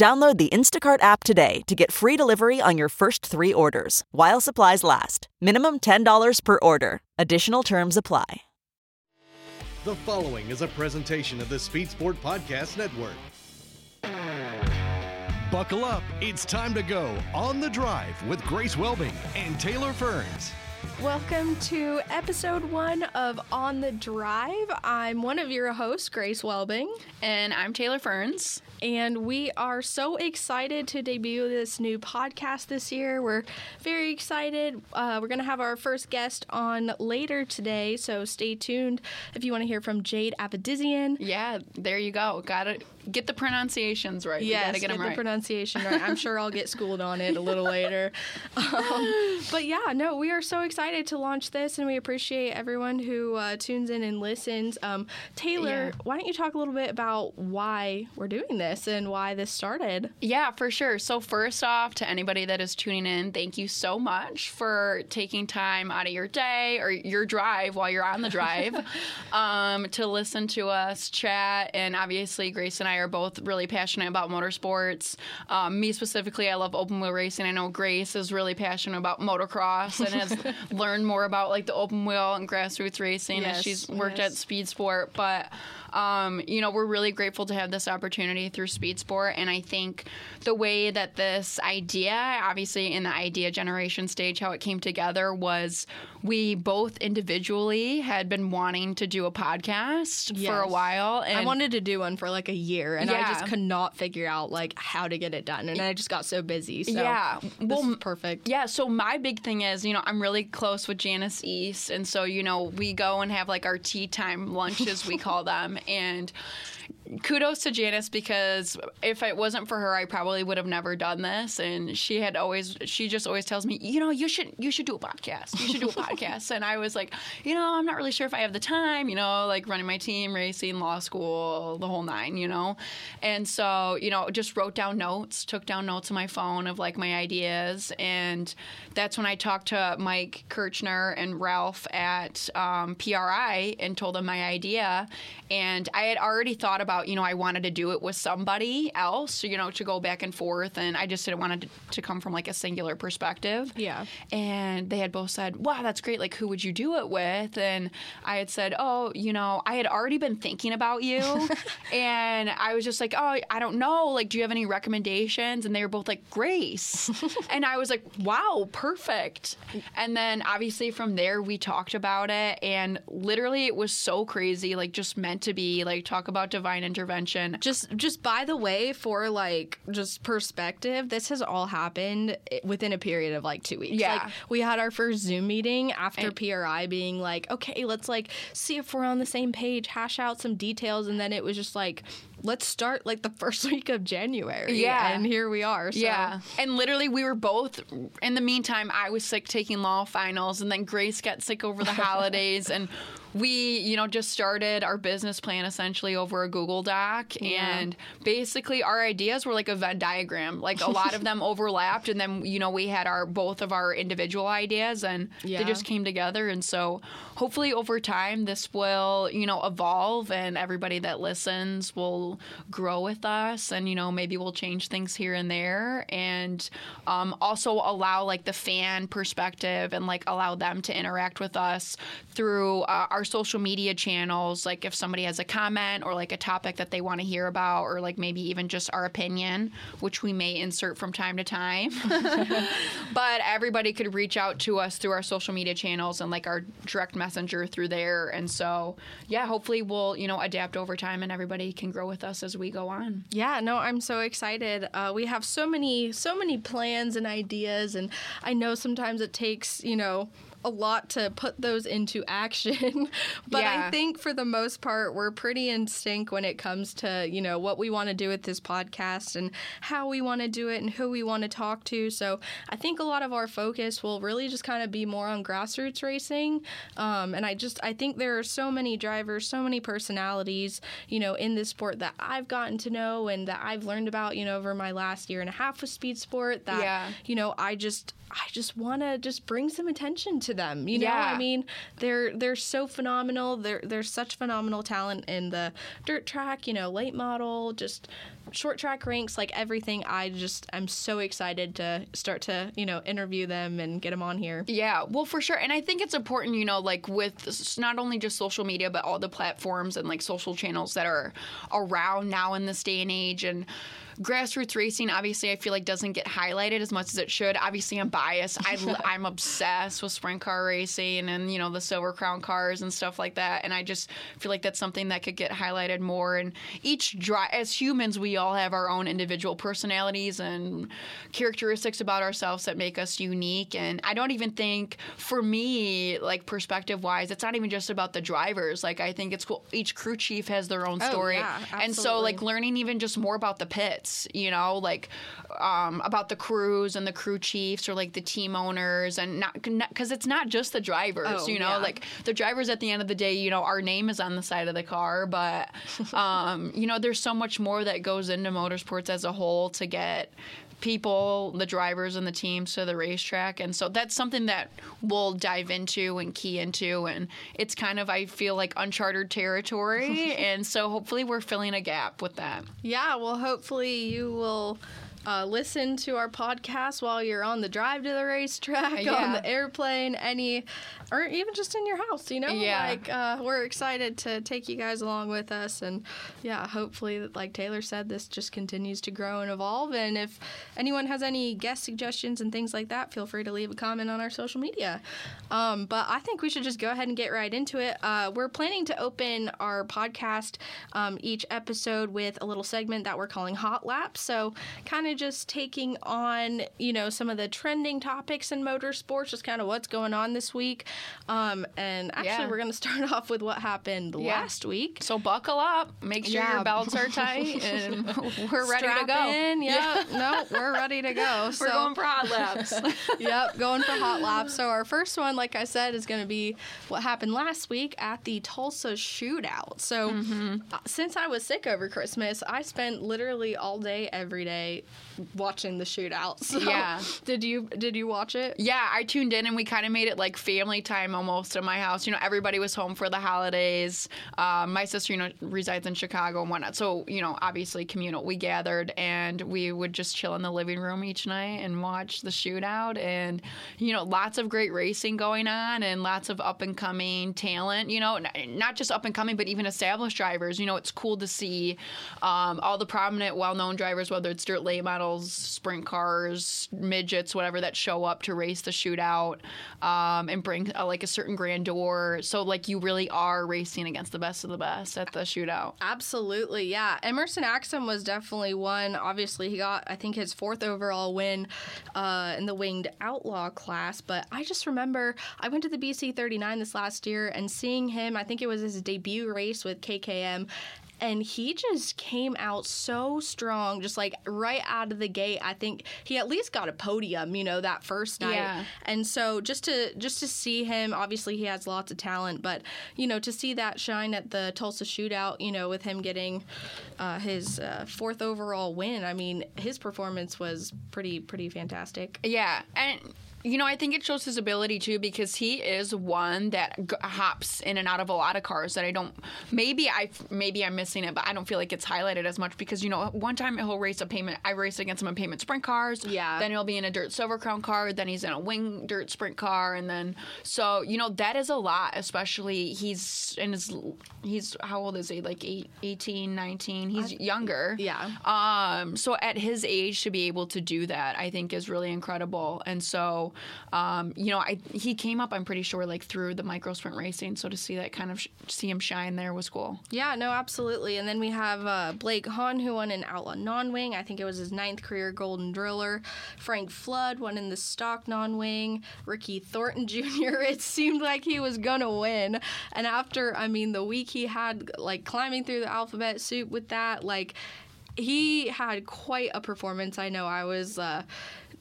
Download the Instacart app today to get free delivery on your first three orders while supplies last. Minimum $10 per order. Additional terms apply. The following is a presentation of the Speed Sport Podcast Network. Buckle up. It's time to go on the drive with Grace Woelbing and Taylor Ferns. Welcome to episode one of On the Drive. I'm one of your hosts, Grace Woelbing. And I'm Taylor Ferns. And we are so excited to debut this new podcast this year. We're very excited. Uh, we're going to have our first guest on later today, so stay tuned if you want to hear from Jade Avedisian. Yeah, there you go. Got to get the pronunciations right. Yes, gotta get, get them the pronunciation right. I'm sure I'll get schooled on it a little later. Um, but yeah, no, we are so excited to launch this, and we appreciate everyone who uh, tunes in and listens. Um, Taylor, Yeah. why don't you talk a little bit about why we're doing this and why this started? Yeah, for sure. So, first off, to anybody that is tuning in, thank you so much for taking time out of your day or your drive while you're on the drive um, to listen to us chat. And obviously, Grace and I are both really passionate about motorsports. Um, me specifically, I love open wheel racing. I know Grace is really passionate about motocross and has learned more about like the open wheel and grassroots racing Yes, as she's worked yes. at Speed Sport. But um, you know, we're really grateful to have this opportunity through Speed Sport. And I think the way that this idea, obviously in the idea generation stage, how it came together was we both individually had been wanting to do a podcast for a while. And I wanted to do one for like a year, and I just could not figure out like how to get it done, and I just got so busy. So Yeah. this Well, is perfect. Yeah, so my big thing is, you know, I'm really close with Janice East. And so, you know, we go and have like our tea time lunches, we call them. And kudos to Janice because if it wasn't for her, I probably would have never done this. And she had always, she just always tells me, you know, you should, you should do a podcast. You should do a podcast. And I was like, you know, I'm not really sure if I have the time, you know, like running my team, racing, law school, the whole nine, you know? And so, you know, just wrote down notes, took down notes on my phone of like my ideas. And that's when I talked to Mike Kerchner and Ralph at um, PRI and told them my idea. And I had already thought about, you know, I wanted to do it with somebody else, you know, to go back and forth. And I just didn't want it to, to come from like a singular perspective. Yeah. And they had both said, wow, that's great. Like, who would you do it with? And I had said, oh, you know, I had already been thinking about you. and I was just like, oh, I don't know. Like, do you have any recommendations? And they were both like, Grace. and I was like, wow, perfect. And then obviously from there, we talked about it. And literally, it was so crazy, like, just meant to be. Like, talk about divine intervention. Just just by the way, for like just perspective, this has all happened within a period of like two weeks. Yeah. Like we had our first Zoom meeting after And- PRI being like, okay, let's like see if we're on the same page, hash out some details, and then it was just like, let's start like the first week of January. Yeah. And here we are. So. Yeah. And literally, we were both, in the meantime, I was sick taking law finals, and then Grace got sick over the holidays. and we, you know, just started our business plan essentially over a Google Doc. And basically, our ideas were like a Venn diagram. Like a lot of them overlapped. And then, you know, we had our both of our individual ideas, and Yeah. they just came together. And so hopefully, over time, this will, you know, evolve, and everybody that listens will grow with us. And, you know, maybe we'll change things here and there. And um, also allow like the fan perspective and like allow them to interact with us through uh, our social media channels. Like if somebody has a comment or like a topic that they want to hear about, or like maybe even just our opinion, which we may insert from time to time. but everybody could reach out to us through our social media channels and like our direct messenger through there. And so, yeah, hopefully we'll, you know, adapt over time and everybody can grow with us as we go on. Yeah, no, I'm so excited. Uh, we have so many, so many plans and ideas, and I know sometimes it takes, you know, a lot to put those into action. but Yeah. I think for the most part, we're pretty in sync when it comes to, you know, what we want to do with this podcast and how we want to do it and who we want to talk to. So I think a lot of our focus will really just kind of be more on grassroots racing. Um, and I just, I think there are so many drivers, so many personalities, you know, in this sport that I've gotten to know and that I've learned about, you know, over my last year and a half with speed sport that, Yeah. you know, I just, I just want to just bring some attention to them. You know, Yeah. I mean, they're they're so phenomenal. They're they're such phenomenal talent in the dirt track. You know, late model, just short track ranks, like everything. I just I'm so excited to start to you know interview them and get them on here. Yeah, well, for sure. And I think it's important, you know, like with not only just social media, but all the platforms and like social channels that are around now in this day and age. And grassroots racing, obviously, I feel like doesn't get highlighted as much as it should. Obviously, I'm biased. I, I'm obsessed with sprint car racing and, you know, the Silver Crown cars and stuff like that. And I just feel like that's something that could get highlighted more. And each dri as humans, we all have our own individual personalities and characteristics about ourselves that make us unique. And I don't even think, for me, like perspective wise, it's not even just about the drivers. Like, I think it's cool. Each crew chief has their own story. Oh, story. yeah, and so, like, learning even just more about the pits, you know, like um, about the crews and the crew chiefs or like the team owners and not because it's not just the drivers, Oh, you know, yeah. like the drivers at the end of the day, you know, our name is on the side of the car, but um, you know, there's so much more that goes into motorsports as a whole to get people, the drivers and the teams to the racetrack. And so that's something that we'll dive into and key into. And it's kind of, I feel like, uncharted territory. and so hopefully we're filling a gap with that. Yeah, well, hopefully you will. Uh, listen to our podcast while you're on the drive to the racetrack, on the airplane, any, or even just in your house. You know, Yeah. like uh, we're excited to take you guys along with us, and yeah, hopefully, like Taylor said, this just continues to grow and evolve. And if anyone has any guest suggestions and things like that, feel free to leave a comment on our social media. Um, but I think we should just go ahead and get right into it. Uh, we're planning to open our podcast um, each episode with a little segment that we're calling Hot Laps. So, kind of just taking on, you know, some of the trending topics in motorsports, just kind of what's going on this week. Um, and actually, Yeah. we're going to start off with what happened Yeah. last week. So buckle up, make sure Yeah. your belts are tight, and we're ready Strap to go. In. Yep. no, we're ready to go. We're So- going for hot laps. yep, going for hot laps. So our first one, like I said, is going to be what happened last week at the Tulsa shootout. So Mm-hmm. uh, since I was sick over Christmas, I spent literally all day every day watching the shootout. So Yeah. did you did you watch it? Yeah, I tuned in and we kind of made it like family time almost at my house. You know, everybody was home for the holidays. Um, my sister, you know, resides in Chicago and whatnot. So, you know, obviously communal. We gathered and we would just chill in the living room each night and watch the shootout. And, you know, lots of great racing going on and lots of up and coming talent, you know, not just up and coming, but even established drivers. You know, it's cool to see um, all the prominent, well known drivers, whether it's dirt late models, sprint cars, midgets, whatever, that show up to race the shootout um, and bring uh, like a certain grandeur. So, like, you really are racing against the best of the best at the shootout. Absolutely, yeah. Emerson Axsom was definitely one. Obviously, he got I think his fourth overall win uh, in the winged outlaw class. But I just remember I went to the BC 39 this last year and seeing him. I think it was his debut race with KKM. And he just came out so strong, just like right out of the gate. I think he at least got a podium, you know, that first night. Yeah. And so just to just to see him, obviously he has lots of talent, but you know to see that shine at the Tulsa Shootout, you know, with him getting uh, his uh, fourth overall win, I mean his performance was pretty pretty fantastic. Yeah, and you know, I think it shows his ability too because he is one that g- hops in and out of a lot of cars that I don't. Maybe I maybe I'm missing it, but I don't feel like it's highlighted as much because you know, one time he'll race a pavement. I raced against him in pavement sprint cars. Yeah. Then he'll be in a dirt silver crown car. Then he's in a wing dirt sprint car, and then so you know that is a lot. Especially he's in his he's how old is he? Like eight, 18, 19? He's younger. yeah. Um, so at his age to be able to do that, I think is really incredible. And so, um, you know, I he came up, I'm pretty sure, like through the micro sprint racing. So to see that kind of sh- see him shine there was cool. Yeah, no, absolutely. And then we have uh, Blake Hahn, who won an Outlaw non wing. I think it was his ninth career Golden Driller. Frank Flud won in the stock non wing. Ricky Thornton Jr., it seemed like he was to win. And after, I mean, the week he had, like, climbing through the alphabet soup with that, like, he had quite a performance. I know I was uh,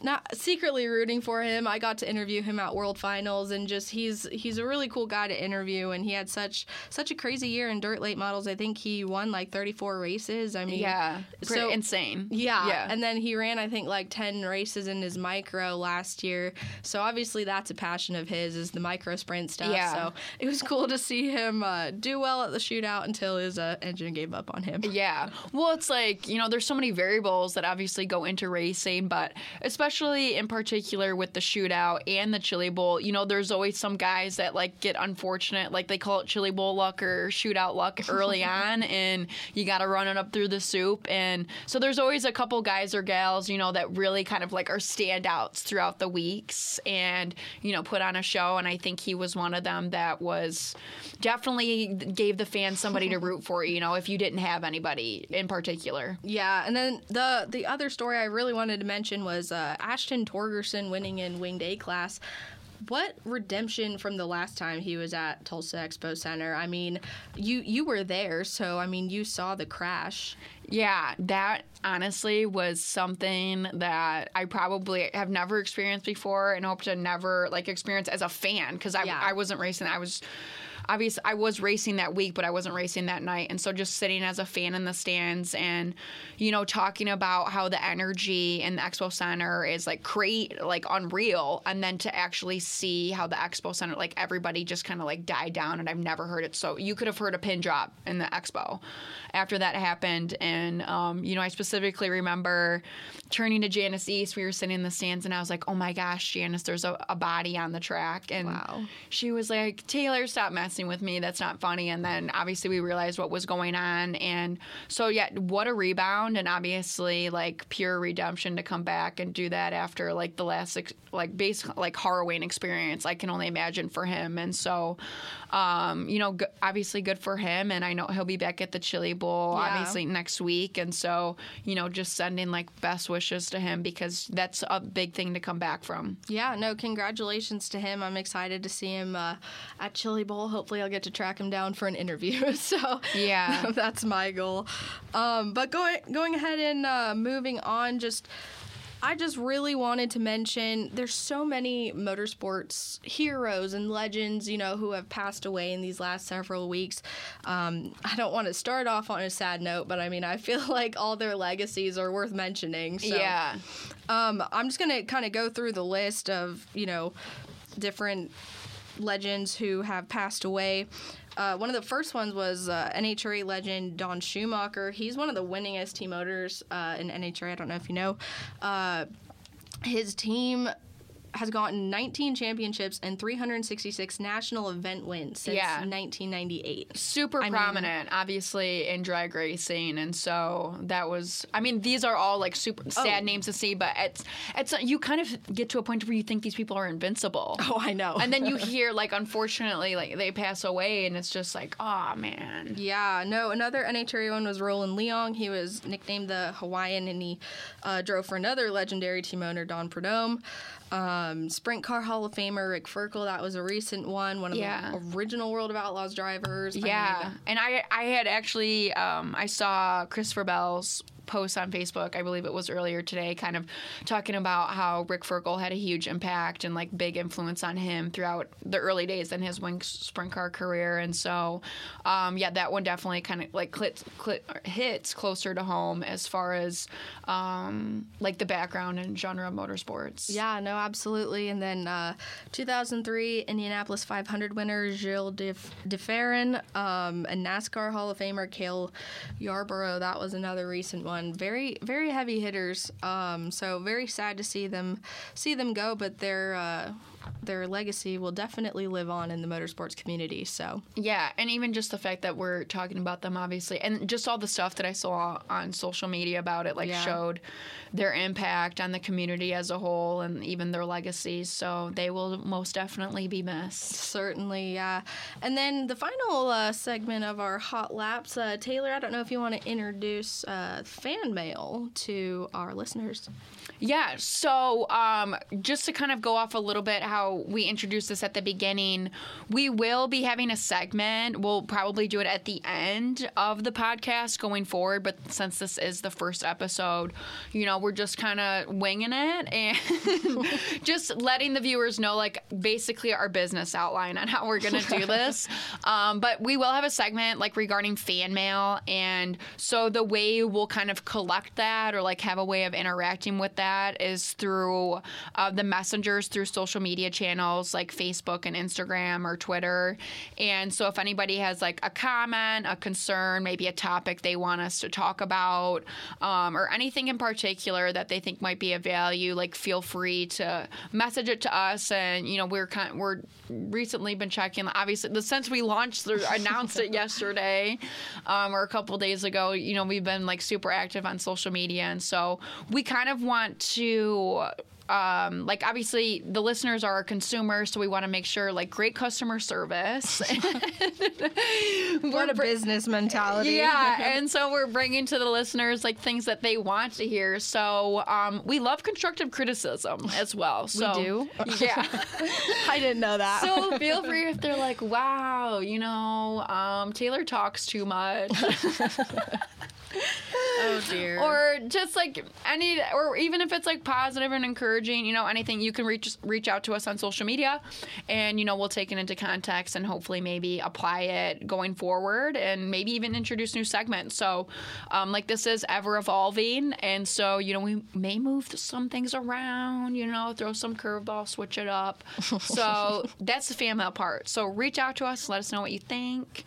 not secretly rooting for him. I got to interview him at World Finals, and just he's he's a really cool guy to interview. And he had such such a crazy year in dirt late models. I think he won like 34 races. I mean, Yeah, so insane. yeah. yeah. And then he ran, I think, like 10 races in his micro last year. So obviously that's a passion of his is the micro sprint stuff. Yeah. So it was cool to see him uh, do well at the shootout until his uh, engine gave up on him. Yeah. Well, it's like, you know, there's so many variables that obviously go into racing, but especially in particular with the shootout and the Chili Bowl, you know, there's always some guys that like get unfortunate, like they call it Chili Bowl luck or shootout luck early on, and you got to run it up through the soup. And so there's always a couple guys or gals, you know, that really kind of like are standouts throughout the weeks and, you know, put on a show. And I think he was one of them that was definitely gave the fans somebody to root for, you know, if you didn't have anybody in particular. Yeah, and then the the other story I really wanted to mention was uh, Ashton Torgerson winning in winged A class. What redemption from the last time he was at Tulsa Expo Center? I mean, you you were there, so I mean, you saw the crash. Yeah, that honestly was something that I probably have never experienced before and hope to never like experience as a fan because I, Yeah. I wasn't racing. I was obviously I was racing that week, but I wasn't racing that night. And so just sitting as a fan in the stands and you know talking about how the energy in the expo center is like great, like unreal, and then to actually see how the expo center like everybody just kind of like died down, and I've never heard it so. You could have heard a pin drop in the expo after that happened, and um, you know I specifically remember turning to Janice East. We were sitting in the stands, and I was like, "Oh my gosh, Janice, there's a, a body on the track," and Wow. she was like, Taylor, stop messing with me. That's not funny. And then obviously we realized what was going on. And so, yeah, what a rebound. And obviously, like, pure redemption to come back and do that after, like, the last, like, basic, like, harrowing experience. I can only imagine for him. And so, um, you know, g- obviously good for him. And I know he'll be back at the Chili Bowl, Yeah. obviously, next week. And so, you know, just sending, like, best wishes to him because that's a big thing to come back from. Yeah, no, congratulations to him. I'm excited to see him uh, at Chili Bowl. Hopefully, I'll get to track him down for an interview. so Yeah. that's my goal. Um, but going going ahead and uh, moving on, just I just really wanted to mention there's so many motorsports heroes and legends, you know, who have passed away in these last several weeks. Um, I don't want to start off on a sad note, but I mean, I feel like all their legacies are worth mentioning. So. yeah. Um, I'm just gonna kind of go through the list of you know different legends who have passed away. Uh, one of the first ones was uh, NHRA legend Don Schumacher. He's one of the winningest team motors uh, in NHRA. I don't know if you know. Uh, his team has gotten 19 championships and 366 national event wins since Yeah. 1998. super mean- prominent, obviously, in drag racing, and so that was. I mean, these are all like super sad Oh. names to see, but it's it's you kind of get to a point where you think these people are invincible. Oh, I know. And then you hear like, unfortunately, like they pass away, and it's just like, oh man. Yeah, no, another NHRA one was Roland Leong. He was nicknamed the Hawaiian, and he uh, drove for another legendary team owner, Don Prudhomme. Um, Sprint Car Hall of Famer Rick Ferkel, that was a recent one, one of Yeah. the original World of Outlaws drivers. I Yeah, mean, and I I had actually um, I saw Christopher Bell's post on Facebook. I believe it was earlier today, kind of talking about how Rick Ferkel had a huge impact and like big influence on him throughout the early days in his wing sprint car career. And so, um, yeah, that one definitely kind of like clit, clit, hits closer to home as far as um, like the background and genre of motorsports. Yeah, no, absolutely. And then uh, 2003 Indianapolis 500 winner Gilles Def- de Ferran, um, a NASCAR Hall of Famer Cale Yarborough. That was another recent one. Everyone. Very very heavy hitters. Um, so very sad to see them see them go, but their uh, their legacy will definitely live on in the motorsports community. So Yeah, and even just the fact that we're talking about them, obviously, and just all the stuff that I saw on social media about it, like Yeah. showed their impact on the community as a whole and even their legacies. So they will most definitely be missed. certainly, yeah. And then the final uh, segment of our hot laps, uh, Taylor. I don't know if you want to introduce uh, fan mail to our listeners. Yeah, so um, just to kind of go off a little bit how we introduced this at the beginning, we will be having a segment. We'll probably do it at the end of the podcast going forward, but since this is the first episode, you know, we're just kind of winging it and just letting the viewers know, like, basically our business outline on how we're going to do this. Um, but we will have a segment, like, regarding fan mail. And so the way we'll kind of collect that or, like, have a way of interacting with that is through uh, the messengers through social media channels like Facebook and Instagram or Twitter. And so if anybody has, like, a comment, a concern, maybe a topic they want us to talk about, um, or anything in particular that they think might be of value, like, feel free to message it to us. And, you know, we're kind we're recently been checking, obviously, the since we launched, or announced it yesterday um, or a couple days ago, you know, we've been like super active on social media. And so we kind of want to um, like obviously the listeners are our consumers, so we want to make sure like great customer service. What a business mentality. yeah, and so we're bringing to the listeners like things that they want to hear. So um, we love constructive criticism as well. So do? yeah. I didn't know that. So feel free if they're like, wow, you know, um, Taylor talks too much. Oh dear. or just like any or even if it's like positive and encouraging you know anything you can reach reach out to us on social media. And you know we'll take it into context and hopefully maybe apply it going forward and maybe even introduce new segments. So um, like this is ever evolving. And so you know we may move some things around you know throw some curveball switch it up. So that's the fan mail part. So reach out to us. Let us know what you think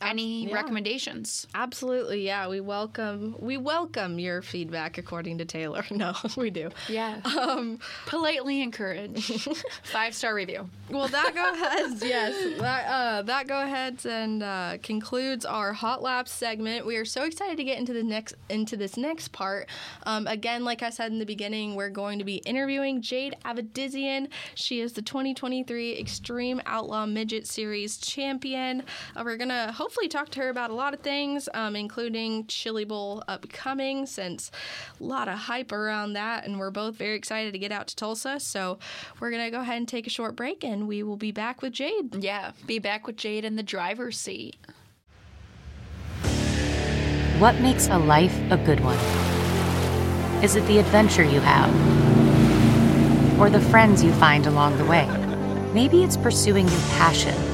any yeah. recommendations Absolutely, yeah. We welcome we welcome your feedback, according to Taylor. No, we do. Yeah. Um, Politely encourage. Five star review. well, that go ahead. yes, that, uh, that go ahead and uh, concludes our hot laps segment. We are so excited to get into the next into this next part. Um, again, like I said in the beginning, we're going to be interviewing Jade Avedisian. She is the 2023 Xtreme Outlaw Midget Series champion. Uh, we're gonna hopefully talk to her about a lot of things, um, including Chili Bowl upcoming, since a lot of hype around that, and we're both very excited to get out to Tulsa. So we're gonna go ahead and take a short break, and we will be back with Jade. Yeah, be back with Jade in the driver's seat. What makes a life a good one? Is it the adventure you have? Or the friends you find along the way? Maybe it's pursuing your passion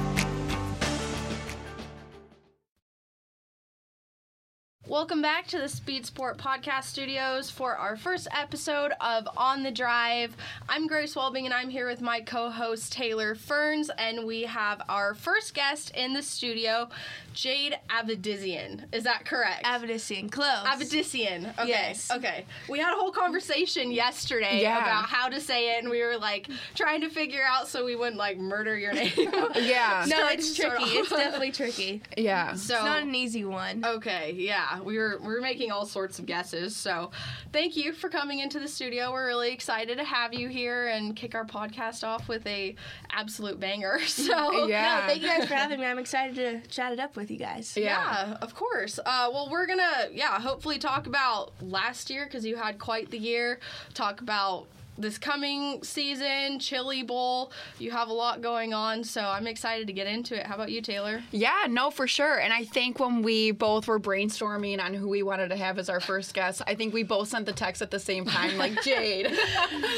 Welcome back to the Speed Sport Podcast Studios for our first episode of On the Drive. I'm Grace Woelbing and I'm here with my co host Taylor Ferns, and we have our first guest in the studio, Jade Avedizian. Is that correct? Avedissian, close. Avedizian. Okay. Yes. Okay. We had a whole conversation yesterday Yeah. about how to say it, and we were like trying to figure out so we wouldn't like murder your name. Yeah. no, Start- it's tricky. It's definitely tricky. Yeah. So It's not an easy one. Okay, yeah, we were we were making all sorts of guesses. So, thank you for coming into the studio. We're really excited to have you here and kick our podcast off with a absolute banger. So, Yeah. No, thank you guys for having me. I'm excited to chat it up with you guys. yeah, of course. Uh, well, we're gonna yeah, hopefully talk about last year because you had quite the year. Talk about this coming season, Chili Bowl. You have a lot going on, so I'm excited to get into it. How about you, Taylor? Yeah, no, for sure. And I think when we both were brainstorming on who we wanted to have as our first guest, I think we both sent the text at the same time, like Jade.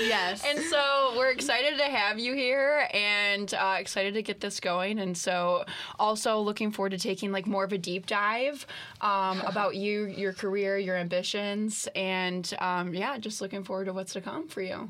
Yes. And so we're excited to have you here and uh, excited to get this going. And so also looking forward to taking like more of a deep dive um, about you, your career, your ambitions, and um, yeah, just looking forward to what's to come for you.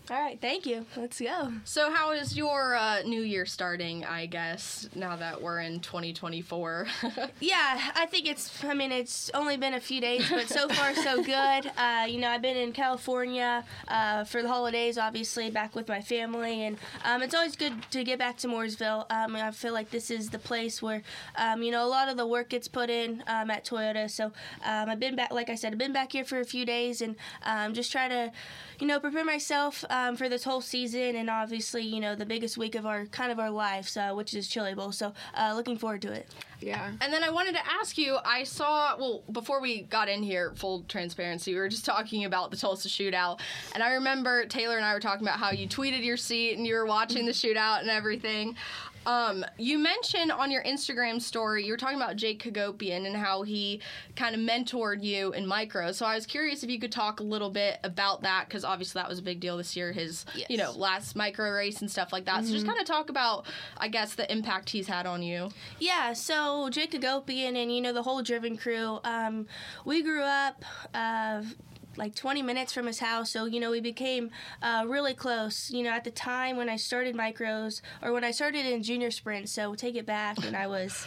All right, thank you. Let's go. so, how is your uh, new year starting? I guess now that we're in 2024. Yeah, I think it's. I mean, it's only been a few days, but so far so good. Uh, you know, I've been in California uh, for the holidays, obviously, back with my family, and um, it's always good to get back to Mooresville. Um, I feel like this is the place where, um, you know, a lot of the work gets put in um, at Toyota. So um, I've been back, like I said, I've been back here for a few days, and um, just try to, you know, prepare myself um, for this whole season, and obviously, you know, the biggest week of our kind of our lives, uh, which is Chili Bowl. So uh, looking forward to it. Yeah. And then I wanted to ask you I saw, well, before we got in here, full transparency, we were just talking about the Tulsa shootout. And I remember Taylor and I were talking about how you tweeted your seat and you were watching the shootout and everything. Um, you mentioned on your Instagram story, you were talking about Jake Hagopian and how he kind of mentored you in micro. So I was curious if you could talk a little bit about that because obviously that was a big deal this year, his, you know, last micro race and stuff like that. So just kind of talk about, I guess, the impact he's had on you. Yeah, so Jake Hagopian and you know the whole Driven crew. Um, we grew up. Uh, like 20 minutes from his house, so you know we became uh, really close. You know, at the time when I started micros, or when I started in junior sprint. So take it back when I was,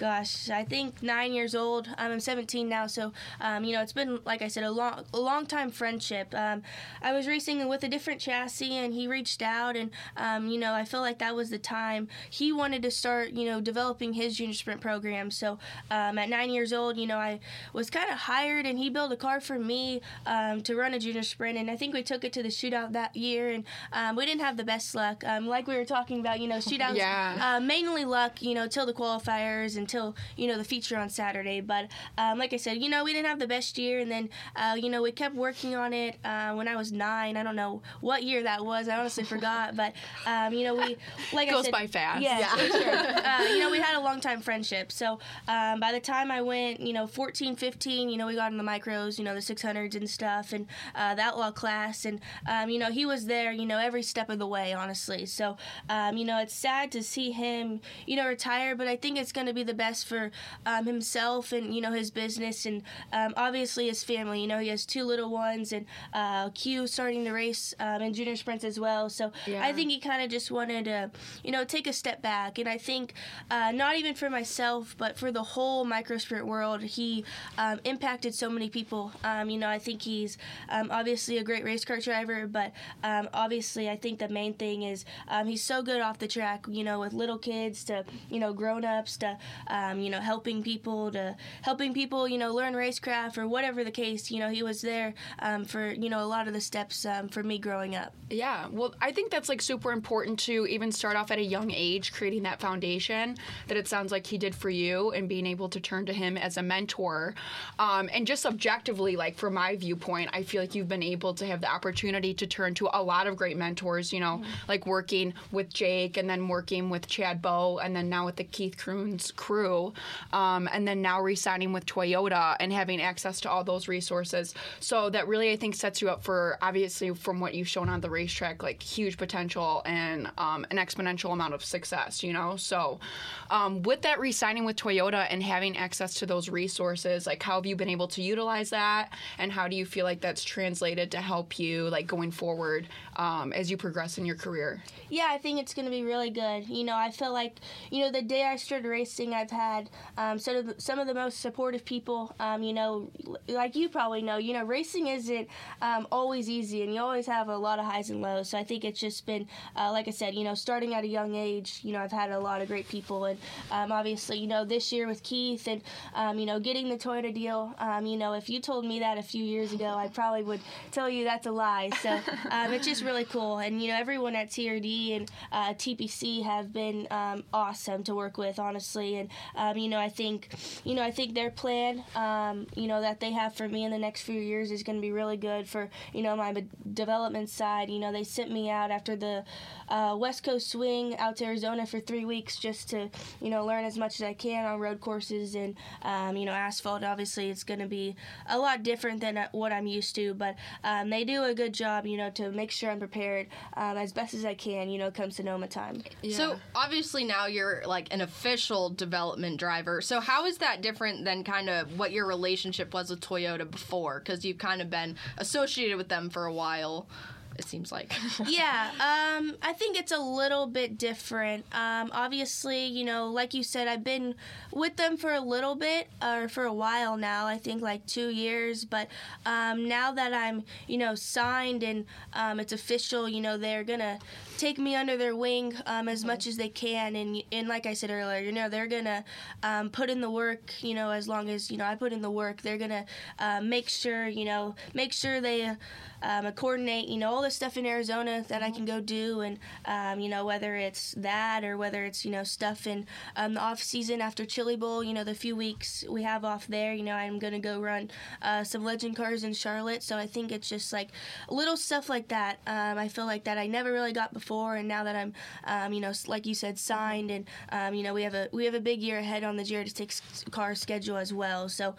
gosh, I think nine years old. Um, I'm 17 now, so um, you know it's been like I said a long, a long time friendship. Um, I was racing with a different chassis, and he reached out, and um, you know I feel like that was the time he wanted to start, you know, developing his junior sprint program. So um, at nine years old, you know, I was kind of hired, and he built a car for me um, to run a junior sprint, and I think we took it to the shootout that year, and um, we didn't have the best luck. Um, like we were talking about, you know, shootouts, Yeah. uh, mainly luck, you know, till the qualifiers, until you know the feature on Saturday. But um, like I said, you know, we didn't have the best year, and then uh, you know we kept working on it uh, when I was nine. I don't know what year that was. I honestly forgot, but um, you know we like I Goes said, by fast. Yeah, for sure. uh, you know we had a long time friendship. So um, by the time I went, you know, 14, 15, you know, we got in the micros, you know, the 600s and stuff, and uh, the outlaw class, and um, you know he was there, you know, every step of the way, honestly. So um, you know it's sad to see him, you know, retire, but I think it's going to be the best for um, himself and you know his business and um, obviously his family. You know, he has two little ones and uh, Q starting the race um, in junior sprints as well. So Yeah. I think he kind of just wanted to, you know, take a step back. And I think uh, not even for myself, but for the whole micro sprint world, he um, impacted so many people. Um, you know, I think he's um, obviously a great race car driver, but um, obviously I think the main thing is um, he's so good off the track. You know, with little kids to you know grown ups to um, you know helping people to helping people you know learn racecraft or whatever the case. You know, he was there um, for you know a lot of the steps um, for me growing up. Yeah, well, I think that's like super important to even start off at a young age, creating that foundation that it sounds like he did for you and being able to turn to him as a mentor. Um, and just objectively, like from my viewpoint, I feel like you've been able to have the opportunity to turn to a lot of great mentors, you know, like working with Jake and then working with Chad Boat and then now with the Keith Kunz's crew. Um, and then now re signing with Toyota and having access to all those resources. So that really, I think, sets you up for obviously from what you've shown on the racetrack, like huge potential and um, an exponential amount of success, you know? So um, with that re signing with Toyota and having access to those resources, like how have you been able to utilize that? And how do you feel like that's translated to help you, like going forward um, as you progress in your career? Yeah, I think it's going to be really good. You know, I feel like, you know, the day I started racing, I've had um, sort of some of the most supportive people. Um, you know, like you probably know, you know, racing isn't um, always easy, and you always have a lot of highs and lows. So I think it's just been, uh, like I said, you know, starting at a young age, you know, I've had a lot of great people, and um, obviously, you know, this year with Keith and, um, you know, getting the Toyota deal, um, you know, if you told me that a few years ago, I probably would tell you that's a lie. So it's just really cool, and you know, everyone at TRD and uh, TPC have been awesome to work with, honestly, and um, you know, I think, you know, I think their plan, um, you know, that they have for me in the next few years is going to be really good for, you know, my development side. You know, they sent me out after the uh, West Coast swing out to Arizona for three weeks just to, you know, learn as much as I can on road courses and, um, you know, asphalt. Obviously, it's going to be a lot different than uh, what I'm used to, but um, they do a good job, you know, to make sure I'm prepared um, as best as I can, you know, come Sonoma time. So obviously now you're like an official development driver. So how is that different than kind of what your relationship was with Toyota before? Because you've kind of been associated with them for a while. It seems like. yeah, um, I think it's a little bit different. Um, obviously, you know, like you said, I've been with them for a little bit or for a while now. I think like two years. But um, now that I'm, you know, signed and um, it's official, you know, they're gonna take me under their wing um, as much as they can. And and like I said earlier, you know, they're gonna um, put in the work. You know, as long as you know I put in the work, they're gonna uh, make sure, you know, make sure they um, coordinate, you know, all the stuff in Arizona that I can go do, and um, you know whether it's that or whether it's you know stuff in um, the off season after Chili Bowl, you know the few weeks we have off there, you know I'm gonna go run uh, some legend cars in Charlotte, so I think it's just like little stuff like that. Um, I feel like that I never really got before, and now that I'm, um, you know, like you said, signed, and um, you know we have a we have a big year ahead on the Jared Six car schedule as well. So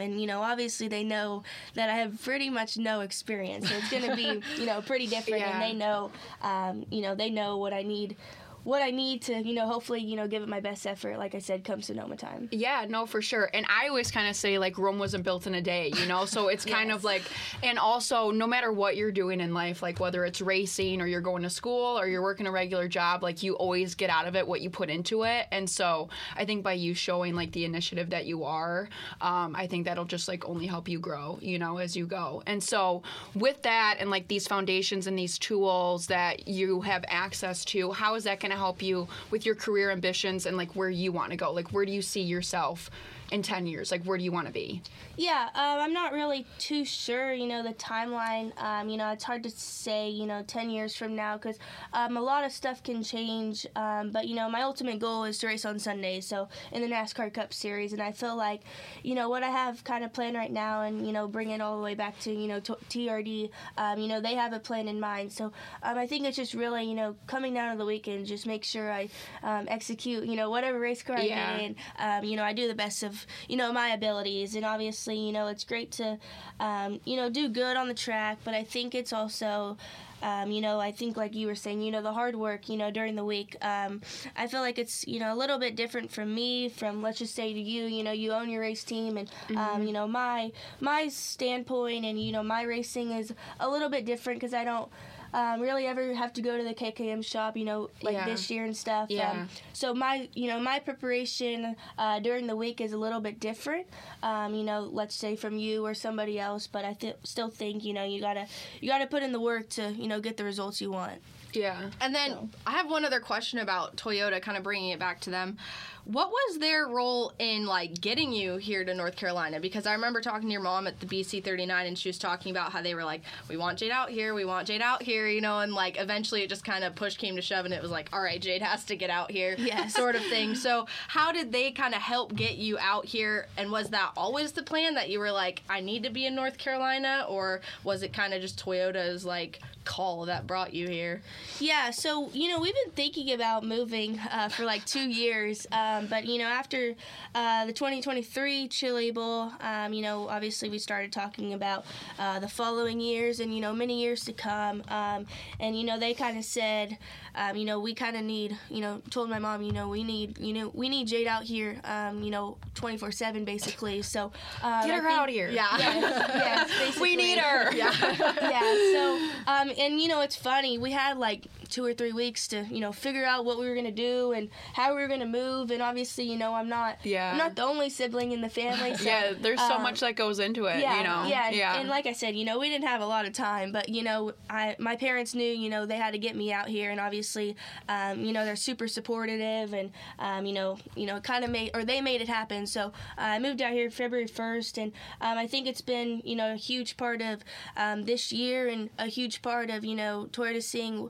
and you know obviously they know that I have pretty much no experience, so it's gonna be you know pretty different, yeah. and they know, um, you know, they know what I need what I need to, you know, hopefully, you know, give it my best effort. Like I said, come Sonoma time. Yeah, no, for sure. And I always kind of say like Rome wasn't built in a day, you know. So it's kind of like, and also no matter what you're doing in life, like whether it's racing or you're going to school or you're working a regular job, like you always get out of it what you put into it. And so I think by you showing like the initiative that you are, um, I think that'll just like only help you grow, you know, as you go. And so with that and like these foundations and these tools that you have access to, how is that going to help you with your career ambitions and like where you want to go? Like where do you see yourself in 10 years? Like, where do you want to be? Yeah, um, I'm not really too sure, you know, the timeline. Um, you know, it's hard to say, you know, 10 years from now because um, a lot of stuff can change. Um, but, you know, my ultimate goal is to race on Sundays, so in the NASCAR Cup Series. And I feel like, you know, what I have kind of planned right now and, you know, bring it all the way back to, you know, t- TRD, um, you know, they have a plan in mind. So um, I think it's just really, you know, coming down to the weekend, just make sure I execute, you know, whatever race car yeah. I get in. you know, I do the best of you know my abilities and obviously you know it's great to um, you know do good on the track but i think it's also um, you know, I think like you were saying, you know, the hard work, you know, during the week. Um, I feel like it's, you know, a little bit different from me. From let's just say to you, you know, you own your race team, and um, mm-hmm. you know, my my standpoint and you know my racing is a little bit different because I don't um, really ever have to go to the KKM shop, you know, like yeah. this year and stuff. Yeah. Um, so my, you know, my preparation uh, during the week is a little bit different. Um, you know, let's say from you or somebody else, but I th- still think, you know, you gotta you gotta put in the work to, you know, get the results you want. Yeah. And then so. I have one other question about Toyota, kind of bringing it back to them. What was their role in like getting you here to North Carolina? Because I remember talking to your mom at the BC 39 and she was talking about how they were like, we want Jade out here, we want Jade out here, you know, and like eventually it just kind of push came to shove and it was like, all right, Jade has to get out here, yeah, sort of thing. So how did they kind of help get you out here? And was that always the plan that you were like, I need to be in North Carolina, or was it kind of just Toyota's like call that brought you here? Yeah, so you know we've been thinking about moving uh, for like two years. Um, but you know, after uh, the 2023 Chili Bowl, um, you know, obviously we started talking about uh, the following years and you know many years to come. Um, and you know, they kind of said, um, you know, we kind of need, you know, told my mom, you know, we need, you know, we need Jade out here, um, you know, 24/7 basically. So uh, get her think, out here. Yeah, yeah, we need her. Yeah, yeah. So um, and you know, it's funny. We had like two or three weeks to you know figure out what we were gonna do and how we were gonna move. And obviously, you know, I'm not yeah. I'm not the only sibling in the family. So, yeah, there's so um, much that goes into it. Yeah, you know. Yeah, yeah. And like I said, you know, we didn't have a lot of time, but you know, I my parents knew, you know, they had to get me out here, and obviously, um, you know, they're super supportive, and um, you know, you know, kind of made or they made it happen. So uh, I moved out here February 1st, and um, I think it's been you know a huge part of um, this year and a huge part of you know Toyota seeing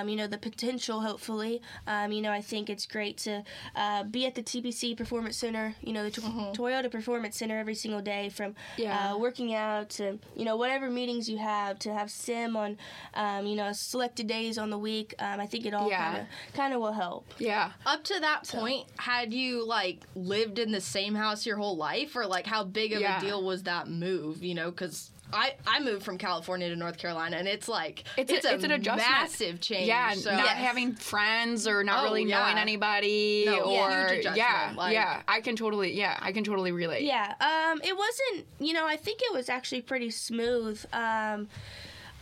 um, you know, the potential, hopefully. Um, you know, I think it's great to uh, be at the TPC Performance Center, you know, the to- Toyota Performance Center every single day from Yeah. uh, working out to, you know, whatever meetings you have to have sim on, um, you know, selected days on the week. Um, I think it all Yeah. kind of kind of will help. Yeah. Up to that point, had you like lived in the same house your whole life, or like how big of Yeah. a deal was that move? You know, because I I moved from California to North Carolina, and it's like It's, it's, a, a, it's an adjustment. massive change. Yeah, so. not having friends or not Oh, really yeah. knowing anybody No, or huge adjustment, yeah, like- yeah. I can totally yeah, I can totally relate. Yeah, um, it wasn't. You know, I think it was actually pretty smooth. Um,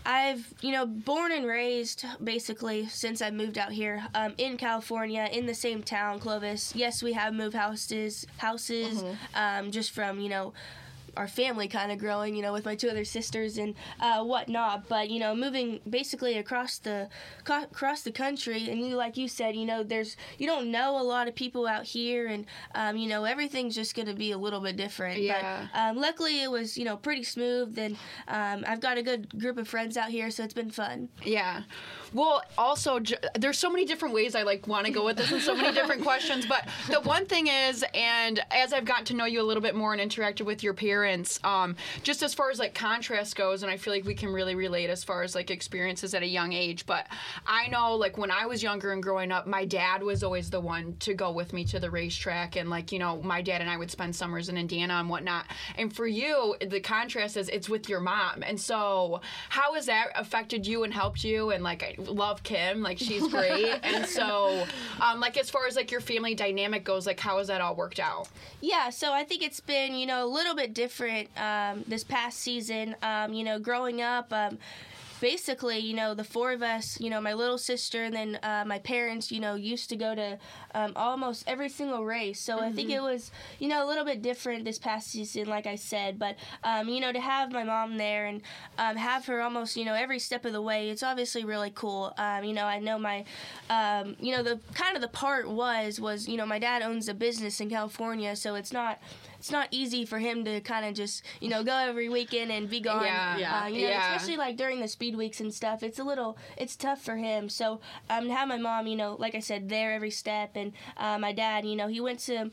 I've, you know, born and raised basically since I moved out here um, in California, in the same town, Clovis. Yes, we have moved houses, houses, um, just from you know our family kind of growing, you know, with my two other sisters and uh, whatnot. But you know, moving basically across the co- across the country, and you, like you said, you know, there's you don't know a lot of people out here, and um, you know, everything's just going to be a little bit different. Yeah. But um, luckily, it was you know pretty smooth, and um, I've got a good group of friends out here, so it's been fun. Yeah. Well, also, j- there's so many different ways I like want to go with this, and so many different questions. But the one thing is, and as I've gotten to know you a little bit more and interacted with your parents, um, just as far as like contrast goes, and I feel like we can really relate as far as like experiences at a young age. But I know, like when I was younger and growing up, my dad was always the one to go with me to the racetrack, and like you know, my dad and I would spend summers in Indiana and whatnot. And for you, the contrast is it's with your mom, and so how has that affected you and helped you? And like I love Kim, like she's great, and so um, like as far as like your family dynamic goes, like how has that all worked out? Yeah, so I think it's been, you know, a little bit different um, this past season. Um, you know, growing up, um, basically, you know, the four of us, you know, my little sister and then uh, my parents, you know, used to go to um, almost every single race. So I think it was, you know, a little bit different this past season, like I said. But, um, you know, to have my mom there and um, have her almost, you know, every step of the way, it's obviously really cool. Um, you know, I know my, um, you know, the kind of the part was, was, you know, my dad owns a business in California, so it's not it's not easy for him to kind of just you know go every weekend and be gone. Yeah. Yeah. Uh, you know, Yeah. especially like during the speed weeks and stuff. It's a little it's tough for him. So um, to have my mom, you know, like I said, there every step, and uh, my dad, you know, he went to.